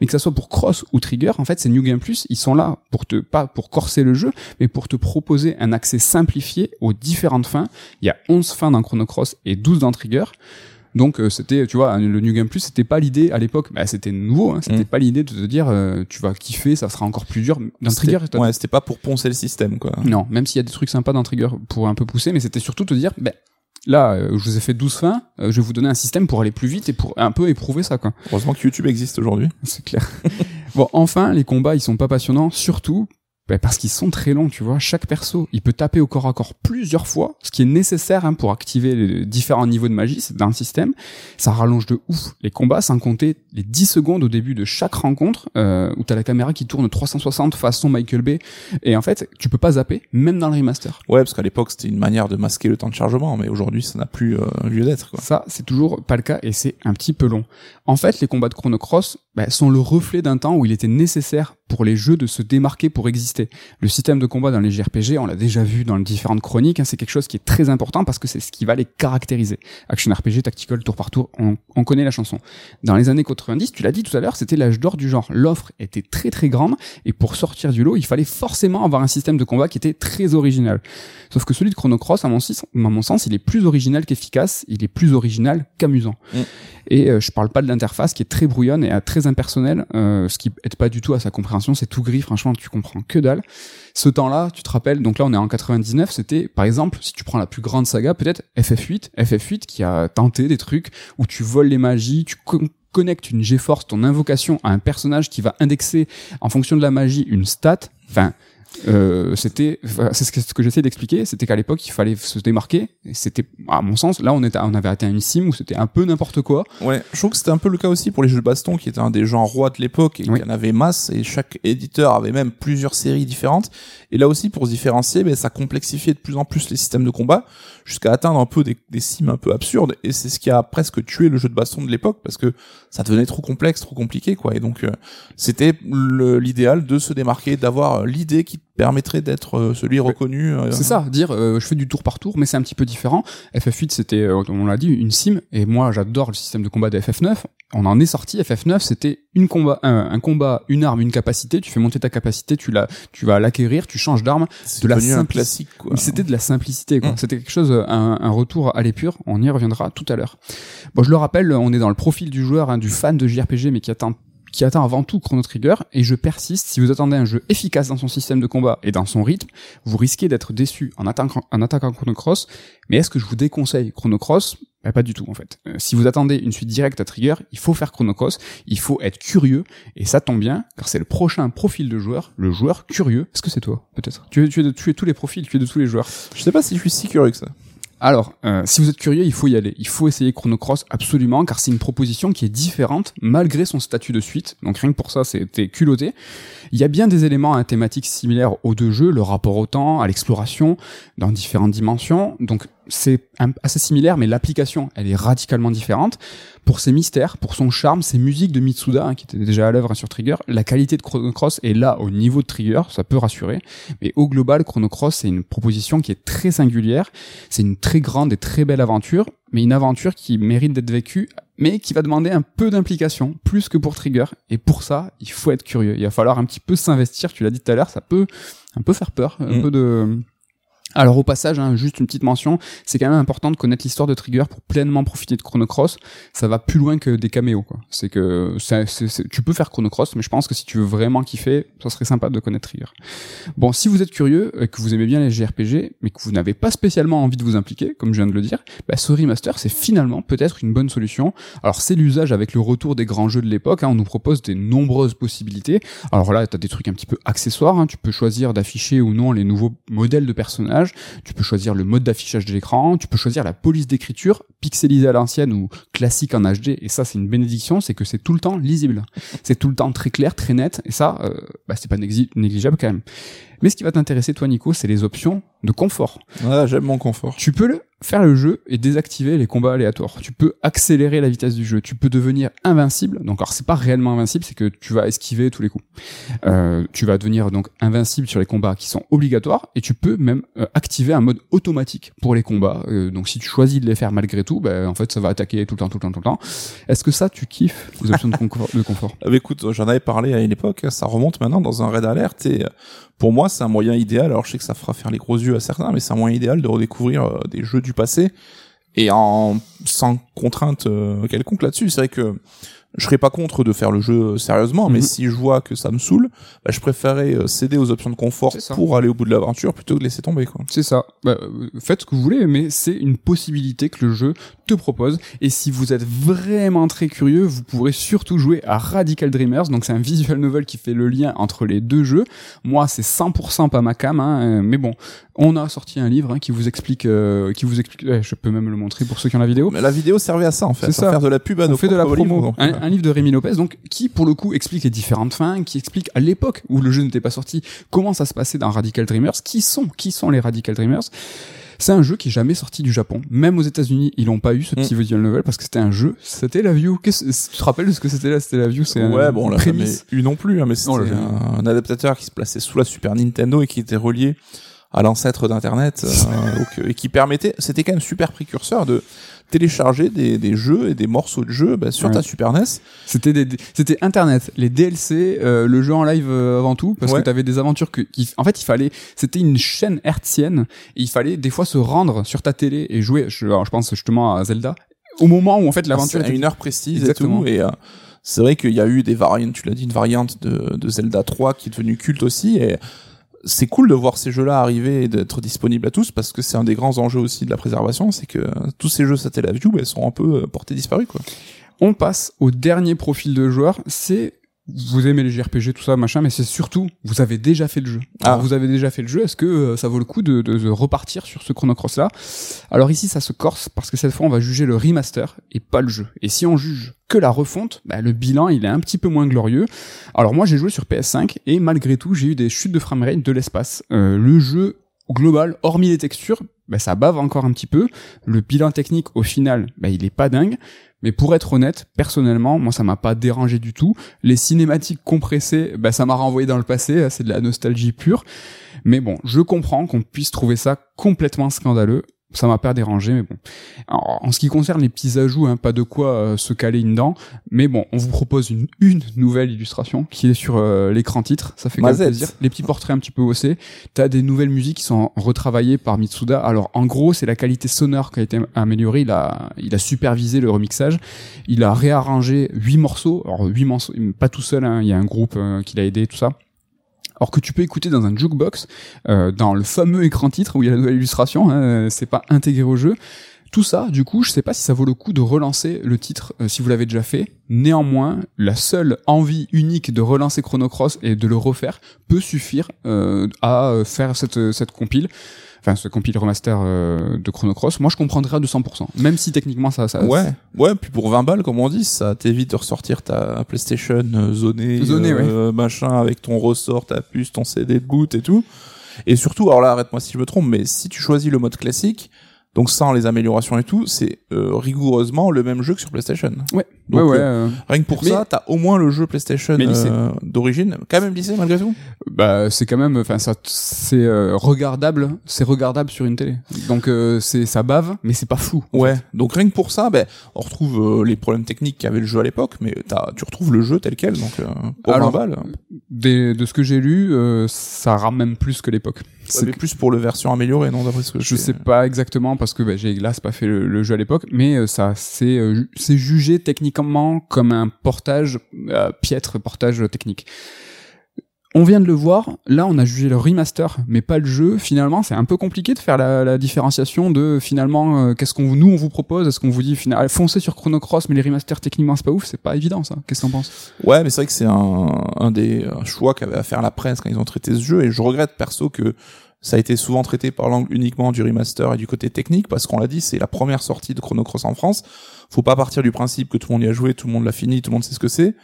S1: Mais que ça soit pour Cross ou Trigger, en fait ces New Game Plus, ils sont là pour te pas pour corser le jeu, mais pour te proposer un accès simplifié aux différentes fins. Il y a 11 fins dans Chrono Cross et 12 dans Trigger. Donc euh, c'était, tu vois, le New Game Plus, c'était pas l'idée à l'époque, bah, c'était nouveau, hein, c'était
S2: Mm.
S1: pas l'idée de te dire euh, tu vas kiffer, ça sera encore plus dur. Dans Trigger,
S2: Ouais, c'était pas pour poncer le système, quoi.
S1: non, même s'il y a des trucs sympas dans Trigger pour un peu pousser, mais c'était surtout te dire, ben là, euh, je vous ai fait 12 fins, euh, je vais vous donner un système pour aller plus vite et pour un peu éprouver ça, quoi.
S2: Heureusement que YouTube existe aujourd'hui.
S1: C'est clair. bon, enfin, les combats, ils sont pas passionnants, surtout bah, parce qu'ils sont très longs, tu vois. Chaque perso, il peut taper au corps à corps plusieurs fois, ce qui est nécessaire hein, pour activer les différents niveaux de magie dans le système. Ça rallonge de ouf les combats, sans compter les 10 secondes au début de chaque rencontre, euh, où t'as la caméra qui tourne 360 façon Michael Bay. Et en fait, tu peux pas zapper, même dans le remaster.
S2: Ouais, parce qu'à l'époque, c'était une manière de masquer le temps de chargement, mais aujourd'hui, ça n'a plus euh, lieu d'être.
S1: Ça, c'est toujours pas le cas, et c'est un petit peu long. En fait, les combats de Chrono Cross bah, sont le reflet d'un temps où il était nécessaire pour les jeux de se démarquer pour exister. Le système de combat dans les JRPG, on l'a déjà vu dans les différentes chroniques, hein, c'est quelque chose qui est très important parce que c'est ce qui va les caractériser. Action RPG, tactical, tour par tour, on, on connaît la chanson. Dans les années 90, tu l'as dit tout à l'heure, c'était l'âge d'or du genre. L'offre était très très grande et pour sortir du lot, il fallait forcément avoir un système de combat qui était très original. Sauf que celui de Chrono Cross, à mon, sens, à mon sens, il est plus original qu'efficace, il est plus original qu'amusant. Mm. Et euh, je parle pas de l'interface qui est très brouillonne et très impersonnelle, euh, ce qui aide pas du tout à sa compréhension. C'est tout gris, franchement, tu comprends que dalle. Ce temps-là, tu te rappelles, donc là on est en 99, c'était par exemple, si tu prends la plus grande saga, peut-être FF8, FF8 qui a tenté des trucs où tu voles les magies, tu connectes une GeForce, ton invocation à un personnage qui va indexer en fonction de la magie une stat. Enfin, euh, c'était c'est ce que, j'essaie d'expliquer c'était qu'à l'époque il fallait se démarquer c'était à mon sens là on était on avait atteint une sim où c'était un peu n'importe quoi.
S2: Ouais je trouve que c'était un peu le cas aussi pour les jeux de baston qui étaient un des genres rois de l'époque et il y en avait masse et chaque éditeur avait même plusieurs séries différentes. Et là aussi pour se différencier ben, ça complexifiait de plus en plus les systèmes de combat jusqu'à atteindre un peu des, des sims un peu absurdes et c'est ce qui a presque tué le jeu de baston de l'époque parce que ça devenait trop complexe trop compliqué quoi. Et donc euh, c'était l'idéal de se démarquer d'avoir l'idée qui permettrait d'être euh, celui reconnu.
S1: Euh, c'est ça, dire euh, je fais du tour par tour, mais c'est un petit peu différent. FF8 c'était, on l'a dit, une sim, et moi j'adore le système de combat de FF9. On en est sorti. FF9 c'était une combat, un, combat, une arme, une capacité. Tu fais monter ta capacité, tu la, tu vas l'acquérir, tu changes d'arme.
S2: De la simplicité.
S1: C'était de la simplicité. quoi. Mm. C'était quelque chose, un, un, retour à l'épure. On y reviendra tout à l'heure. Bon, je le rappelle, on est dans le profil du joueur, hein, du fan de JRPG, mais qui attend qui attend avant tout Chrono Trigger, et je persiste, si vous attendez un jeu efficace dans son système de combat et dans son rythme, vous risquez d'être déçu en attaquant, en attaquant Chrono Cross, mais est-ce que je vous déconseille Chrono Cross? Bah, Pas du tout en fait. Euh, si vous attendez une suite directe à Trigger, il faut faire Chrono Cross, il faut être curieux, et ça tombe bien, car c'est le prochain profil de joueur, le joueur curieux. Est-ce que c'est toi, peut-être? Tu es, tu, es de, tous les profils, tu es de tous les joueurs.
S2: Je sais pas si je suis si curieux que ça.
S1: Alors, euh, si vous êtes curieux, il faut y aller. Il faut essayer Chrono Cross absolument, car c'est une proposition qui est différente malgré son statut de suite. Donc rien que pour ça, c'était culotté. Il y a bien des éléments à thématiques similaires aux deux jeux, le rapport au temps, à l'exploration, dans différentes dimensions. Donc c'est assez similaire, mais l'application, elle est radicalement différente. Pour ses mystères, pour son charme, ses musiques de Mitsuda, hein, qui étaient déjà à l'œuvre sur Trigger, la qualité de Chrono Cross est là au niveau de Trigger, ça peut rassurer. Mais au global, Chrono Cross, c'est une proposition qui est très singulière. C'est une très grande et très belle aventure, mais une aventure qui mérite d'être vécue, mais qui va demander un peu d'implication, plus que pour Trigger. Et pour ça, il faut être curieux. Il va falloir un petit peu s'investir. Tu l'as dit tout à l'heure, ça peut un peu faire peur, un mm. peu de alors au passage, hein, juste une petite mention, c'est quand même important de connaître l'histoire de Trigger pour pleinement profiter de Chrono Cross. Ça va plus loin que des caméos. quoi. C'est que tu peux faire Chrono Cross, mais je pense que si tu veux vraiment kiffer, ça serait sympa de connaître Trigger. Bon, si vous êtes curieux, et que vous aimez bien les JRPG, mais que vous n'avez pas spécialement envie de vous impliquer, comme je viens de le dire, bah, ce remaster c'est finalement peut-être une bonne solution. Alors c'est l'usage avec le retour des grands jeux de l'époque. Hein, on nous propose des nombreuses possibilités. Alors là, t'as des trucs un petit peu accessoires. Hein, tu peux choisir d'afficher ou non les nouveaux modèles de personnages tu peux choisir le mode d'affichage de l'écran, tu peux choisir la police d'écriture, pixelisée à l'ancienne ou classique en HD, et ça c'est une bénédiction, c'est que c'est tout le temps lisible. C'est tout le temps très clair, très net, et ça, euh, bah, c'est pas négligeable quand même. Mais ce qui va t'intéresser, toi, Nico, c'est les options de confort.
S2: Ouais, j'aime mon confort.
S1: Tu peux le faire le jeu et désactiver les combats aléatoires. Tu peux accélérer la vitesse du jeu. Tu peux devenir invincible. Donc, alors, c'est pas réellement invincible, c'est que tu vas esquiver tous les coups. Euh, tu vas devenir donc invincible sur les combats qui sont obligatoires et tu peux même euh, activer un mode automatique pour les combats. Euh, donc, si tu choisis de les faire malgré tout, ben, en fait, ça va attaquer tout le temps, tout le temps, tout le temps. Est-ce que ça, tu kiffes les options de, confort, de confort?
S2: Ah, Écoute, j'en avais parlé à une époque. Ça remonte maintenant dans un raid alert et pour moi, c'est un moyen idéal. Alors, je sais que ça fera faire les gros yeux à certains, mais c'est un moyen idéal de redécouvrir euh, des jeux du passé et en sans contrainte euh, quelconque là-dessus. C'est vrai que je serais pas contre de faire le jeu sérieusement, mais mhm. si je vois que ça me saoule, bah, je préférerais euh, céder aux options de confort pour aller au bout de l'aventure plutôt que de laisser tomber.
S1: C'est ça. Bah, faites ce que vous voulez, mais c'est une possibilité que le jeu te propose. Et si vous êtes vraiment très curieux, vous pourrez surtout jouer à Radical Dreamers. Donc c'est un visual novel qui fait le lien entre les deux jeux. Moi, c'est 100% pas ma cam, hein, mais bon, on a sorti un livre hein, qui vous explique, euh, qui vous explique. je peux même le montrer pour ceux qui ont la vidéo.
S2: Mais la vidéo servait à ça en fait,
S1: C'est ça.
S2: faire de la pub à
S1: on
S2: nos
S1: fait de la promo.
S2: livres,
S1: un,
S2: euh,
S1: un livre de Rémi Lopez, donc qui pour le coup explique les différentes fins, qui explique à l'époque où le jeu n'était pas sorti comment ça se passait dans Radical Dreamers, qui sont qui sont les Radical Dreamers. C'est un jeu qui est jamais sorti du Japon. Même aux États-Unis, ils l'ont pas eu ce petit
S2: Mm.
S1: visual novel parce que c'était un jeu. C'était la view. Tu te rappelles de ce que c'était là? C'était la view. C'est
S2: ouais,
S1: un
S2: bon, on l'a
S1: prémisse?
S2: eu non plus, hein, mais c'était
S1: l'a jamais
S2: un, un adaptateur qui se plaçait sous la Super Nintendo et qui était relié à l'ancêtre d'Internet, euh, euh, et qui permettait, c'était quand même super précurseur de télécharger des, des jeux et des morceaux de jeux bah, sur
S1: Ouais.
S2: ta Super NES.
S1: C'était des, c'était Internet, les DLC, euh, le jeu en live euh, avant tout, parce
S2: Ouais.
S1: que t'avais des aventures que, qui, en fait, il fallait, c'était une chaîne hertzienne, et il fallait des fois se rendre sur ta télé et jouer. Je, alors, je pense justement à Zelda, au moment où en fait l'aventure
S2: à
S1: était
S2: une heure précise
S1: Exactement.
S2: et tout. Et euh, c'est vrai qu'il y a eu des variantes, tu l'as dit, une variante de, de Zelda 3 qui est devenue culte aussi. Et c'est cool de voir ces jeux-là arriver et d'être disponibles à tous parce que c'est un des grands enjeux aussi de la préservation, c'est que euh, tous ces jeux Satellaview bah, sont un peu euh, portés disparus. Quoi.
S1: On passe au dernier profil de joueur, c'est vous aimez les JRPG, tout ça, machin, mais c'est surtout, vous avez déjà fait le jeu.
S2: Ah.
S1: Alors, vous avez déjà fait le jeu, est-ce que euh, ça vaut le coup de, de- de repartir sur ce Chrono Cross là Alors ici, ça se corse parce que cette fois, on va juger le remaster et pas le jeu. Et si on juge que la refonte, bah, le bilan, il est un petit peu moins glorieux. Alors moi, j'ai joué sur PS5 et malgré tout, j'ai eu des chutes de framerate de l'espace. Euh, le jeu global, hormis les textures, bah, ça bave encore un petit peu. Le bilan technique, au final, bah, il est pas dingue. Mais pour être honnête, personnellement, moi ça m'a pas dérangé du tout. Les cinématiques compressées, bah ça m'a renvoyé dans le passé, c'est de la nostalgie pure. Mais bon, je comprends qu'on puisse trouver ça complètement scandaleux. Ça m'a pas dérangé, mais bon. Alors, en ce qui concerne les petits ajouts, hein, pas de quoi euh, se caler une dent. Mais bon, on vous propose une, une nouvelle illustration qui est sur euh, l'écran titre. Ça fait quand même plaisir. Les petits portraits un petit peu haussés. T'as des nouvelles musiques qui sont retravaillées par Mitsuda. Alors en gros, c'est la qualité sonore qui a été améliorée. Il a, il a supervisé le remixage. Il a réarrangé huit morceaux. Alors huit morceaux, pas tout seul. hein. Il y a un groupe euh, qui l'a aidé, tout ça. Alors que tu peux écouter dans un jukebox, euh, dans le fameux écran titre où il y a la nouvelle illustration. Hein, euh, c'est pas intégré au jeu. Tout ça, du coup, je sais pas si ça vaut le coup de relancer le titre euh, si vous l'avez déjà fait. Néanmoins, la seule envie unique de relancer Chrono Cross et de le refaire peut suffire à faire cette cette compile. Enfin, ce compile remaster euh, de Chrono Cross. Moi, je comprendrais à 200%. Même si techniquement, ça, ça
S2: Ouais, ouais, puis pour 20 balles, comme on dit, ça t'évite de ressortir ta PlayStation euh, zonée,
S1: Zonée,
S2: euh, machin, avec ton ressort, ta puce, ton CD de boot et tout. Et surtout, alors là, arrête-moi si je me trompe, mais si tu choisis le mode classique, donc sans les améliorations et tout, c'est euh, rigoureusement le même jeu que sur PlayStation.
S1: Ouais,
S2: Donc,
S1: ouais, ouais.
S2: euh,
S1: euh,
S2: Rien que pour
S1: Mais-
S2: ça, t'as au moins le jeu PlayStation euh, d'origine, quand même lissé malgré tout.
S1: bah, c'est quand même, enfin, ça, c'est euh, regardable. C'est regardable sur une télé. Donc, euh, c'est ça bave, mais c'est pas flou.
S2: Ouais.
S1: fait.
S2: Donc rien que pour ça, ben, on retrouve les problèmes techniques qu'avait le jeu à l'époque, mais t'as, tu retrouves le jeu tel quel, donc euh, pour
S1: Alors,
S2: 20 balles.
S1: Des, de ce que j'ai lu, euh, ça rame même plus que l'époque.
S2: C'est plus pour le version améliorée, non, d'après ce que
S1: Je sais pas exactement parce que bah, j'ai hélas pas fait le, le jeu à l'époque, mais euh, ça c'est euh, c'est jugé techniquement comme un portage euh, piètre portage technique. On vient de le voir, là on a jugé le remaster, mais pas le jeu. Finalement, c'est un peu compliqué de faire la, la différenciation de finalement euh, qu'est-ce qu'on nous on vous propose? Est-ce qu'on vous dit final, foncez sur Chrono Cross, mais les remasters techniquement c'est pas ouf, c'est pas évident ça. Qu'est-ce que t'en penses?
S2: Ouais, mais c'est vrai que c'est un, un des choix qu'avait à faire la presse quand ils ont traité ce jeu, et je regrette perso que ça a été souvent traité par l'angle uniquement du remaster et du côté technique, parce qu'on l'a dit, c'est la première sortie de Chrono Cross en France. Faut pas partir du principe que tout le monde y a joué, tout le monde l'a fini, tout le monde sait ce que c'est.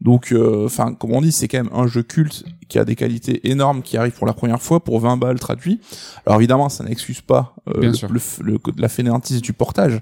S2: Donc, euh, enfin, comme on dit, c'est quand même un jeu culte qui a des qualités énormes, qui arrive pour la première fois pour 20 balles traduit. Alors évidemment, ça n'excuse pas euh,
S1: Bien
S2: le,
S1: sûr.
S2: le, le- la fainéantise du portage,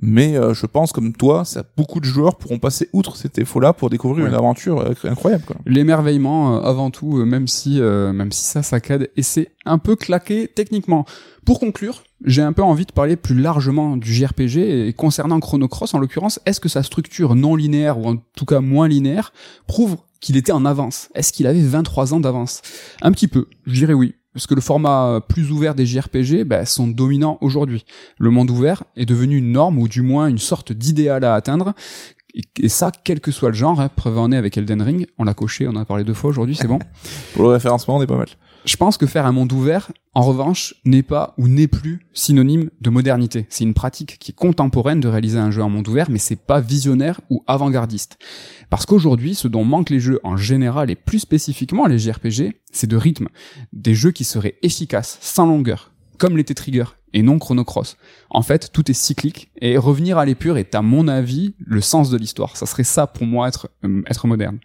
S2: mais euh, je pense, comme toi, ça, beaucoup de joueurs pourront passer outre cet défaut-là pour découvrir
S1: Ouais.
S2: une aventure euh, incroyable. Quoi.
S1: L'émerveillement euh, avant tout, euh, même si euh, même si ça saccade et c'est un peu claqué techniquement. Pour conclure, j'ai un peu envie de parler plus largement du JRPG et concernant Chrono Cross en l'occurrence, est-ce que sa structure non linéaire ou en tout cas moins linéaire prouve qu'il était en avance? Est-ce qu'il avait 23 ans d'avance? Un petit peu, je dirais oui. Parce que le format plus ouvert des JRPG bah, sont dominants aujourd'hui. Le monde ouvert est devenu une norme ou du moins une sorte d'idéal à atteindre Et, ça, quel que soit le genre, hein, preuve en est avec Elden Ring, on l'a coché, on en a parlé deux fois aujourd'hui, c'est bon.
S2: Pour le référencement, on est pas mal.
S1: Je pense que faire un monde ouvert, en revanche, n'est pas ou n'est plus synonyme de modernité. C'est une pratique qui est contemporaine de réaliser un jeu en monde ouvert, mais c'est pas visionnaire ou avant-gardiste. Parce qu'aujourd'hui, ce dont manquent les jeux en général et plus spécifiquement les JRPG, c'est de rythme. Des jeux qui seraient efficaces, sans longueur, comme l'était Trigger et non Chrono Cross. En fait, tout est cyclique et revenir à l'épure est à mon avis le sens de l'histoire. Ça serait ça pour moi être euh, être moderne.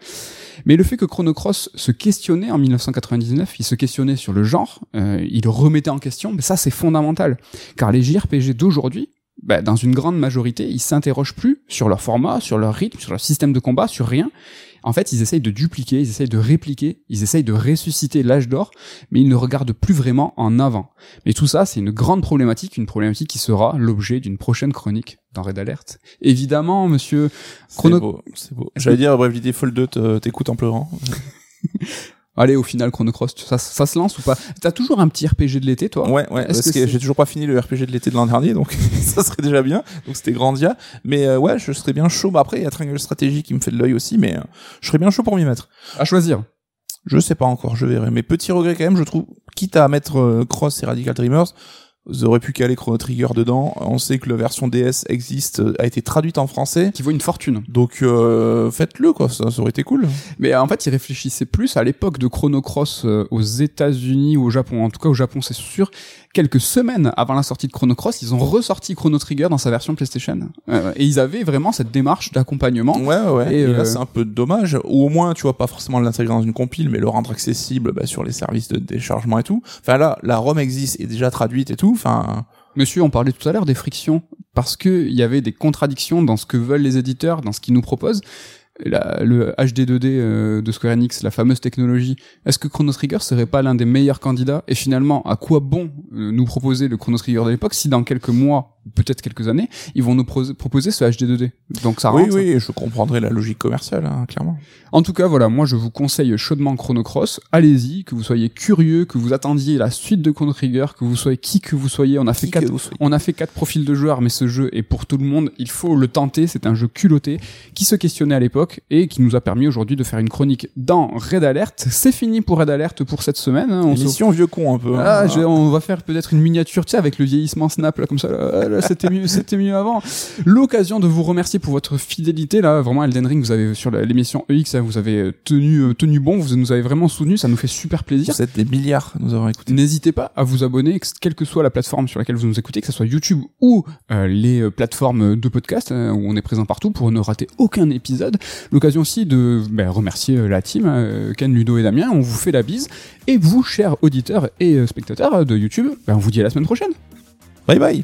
S1: Mais le fait que Chrono Cross se questionnait en 1999, il se questionnait sur le genre, euh, il remettait en question, mais ça c'est fondamental car les JRPG d'aujourd'hui bah, dans une grande majorité, ils s'interrogent plus sur leur format, sur leur rythme, sur leur système de combat, sur rien. En fait, ils essayent de dupliquer, ils essayent de répliquer, ils essayent de ressusciter l'âge d'or, mais ils ne regardent plus vraiment en avant. Mais tout ça, c'est une grande problématique, une problématique qui sera l'objet d'une prochaine chronique dans Red Alert. Évidemment, monsieur Chrono...
S2: C'est beau, c'est beau. J'allais dire, Bravely Default 2 te- t'écoute en pleurant.
S1: Allez, au final, Chrono Cross, ça, ça se lance ou pas T'as toujours un petit RPG de l'été, toi
S2: Ouais, ouais, parce
S1: que
S2: j'ai toujours pas fini le RPG de l'été de l'an dernier, donc ça serait déjà bien. Donc c'était Grandia. Mais euh, ouais, je serais bien chaud. Bah, après, il y a Triangle Strategy qui me fait de l'œil aussi, mais euh, je serais bien chaud pour m'y mettre.
S1: À choisir.
S2: Je sais pas encore, je verrai. Mais petit regret quand même, je trouve, quitte à mettre euh, Cross et Radical Dreamers, vous auriez pu caler Chrono Trigger dedans. On sait que la version DS existe, a été traduite en français.
S1: Qui vaut une fortune.
S2: Donc euh, faites-le quoi, ça, ça aurait été cool.
S1: Mais euh, en fait, ils réfléchissaient plus à l'époque de Chrono Cross euh, aux États-Unis ou au Japon. En tout cas, au Japon, c'est sûr. Quelques semaines avant la sortie de Chrono Cross, ils ont ressorti Chrono Trigger dans sa version PlayStation. Euh, et ils avaient vraiment cette démarche d'accompagnement.
S2: Ouais, ouais, ouais.
S1: Et,
S2: Et, là,
S1: euh,
S2: c'est un peu dommage. Ou au moins, tu vois, pas forcément l'intégrer dans une compile, mais le rendre accessible bah, sur les services de téléchargement et tout. Enfin là, la ROM existe, est déjà traduite et tout.
S1: Monsieur, on parlait tout à l'heure des frictions parce que il y avait des contradictions dans ce que veulent les éditeurs, dans ce qu'ils nous proposent. Le HD2D euh, de Square Enix, la fameuse technologie, est-ce que Chrono Trigger serait pas l'un des meilleurs candidats? Et finalement, à quoi bon euh, nous proposer le Chrono Trigger de l'époque si dans quelques mois, peut-être quelques années, ils vont nous pro- proposer ce HD2D Donc ça
S2: oui,
S1: rentre.
S2: oui, je comprendrais la logique commerciale, hein, clairement.
S1: En tout cas, voilà, moi je vous conseille chaudement Chrono Cross. Allez-y, que vous soyez curieux, que vous attendiez la suite de Chrono Trigger, que vous soyez qui que vous soyez. On a fait
S2: Qui
S1: quatre on a fait quatre profils de joueurs, mais ce jeu est pour tout le monde. Il faut le tenter. C'est un jeu culotté qui se questionnait à l'époque et qui nous a permis aujourd'hui de faire une chronique dans Red Alert. C'est fini pour Red Alert pour cette semaine. hein. On
S2: Émission vieux con un peu. hein.
S1: Ah, on va faire peut-être une miniature, tu sais, avec le vieillissement Snap, là, comme ça. là, là, c'était mieux, c'était mieux avant. L'occasion de vous remercier pour votre fidélité, là. Vraiment, Elden Ring, vous avez, sur l'émission EX, hein, vous avez tenu, euh, tenu bon, vous nous avez vraiment soutenu, ça nous fait super plaisir.
S2: Vous êtes des milliards nous avoir écoutés.
S1: N'hésitez pas à vous abonner, que- quelle que soit la plateforme sur laquelle vous nous écoutez, que ce soit YouTube ou euh, les euh, plateformes de podcast euh, où on est présent partout pour ne rater aucun épisode. L'occasion aussi de ben, remercier euh, la team, euh, Ken, Ludo et Damien. On vous fait la bise. Et vous, chers auditeurs et euh, spectateurs de YouTube, ben, on vous dit à la semaine prochaine.
S2: Bye bye.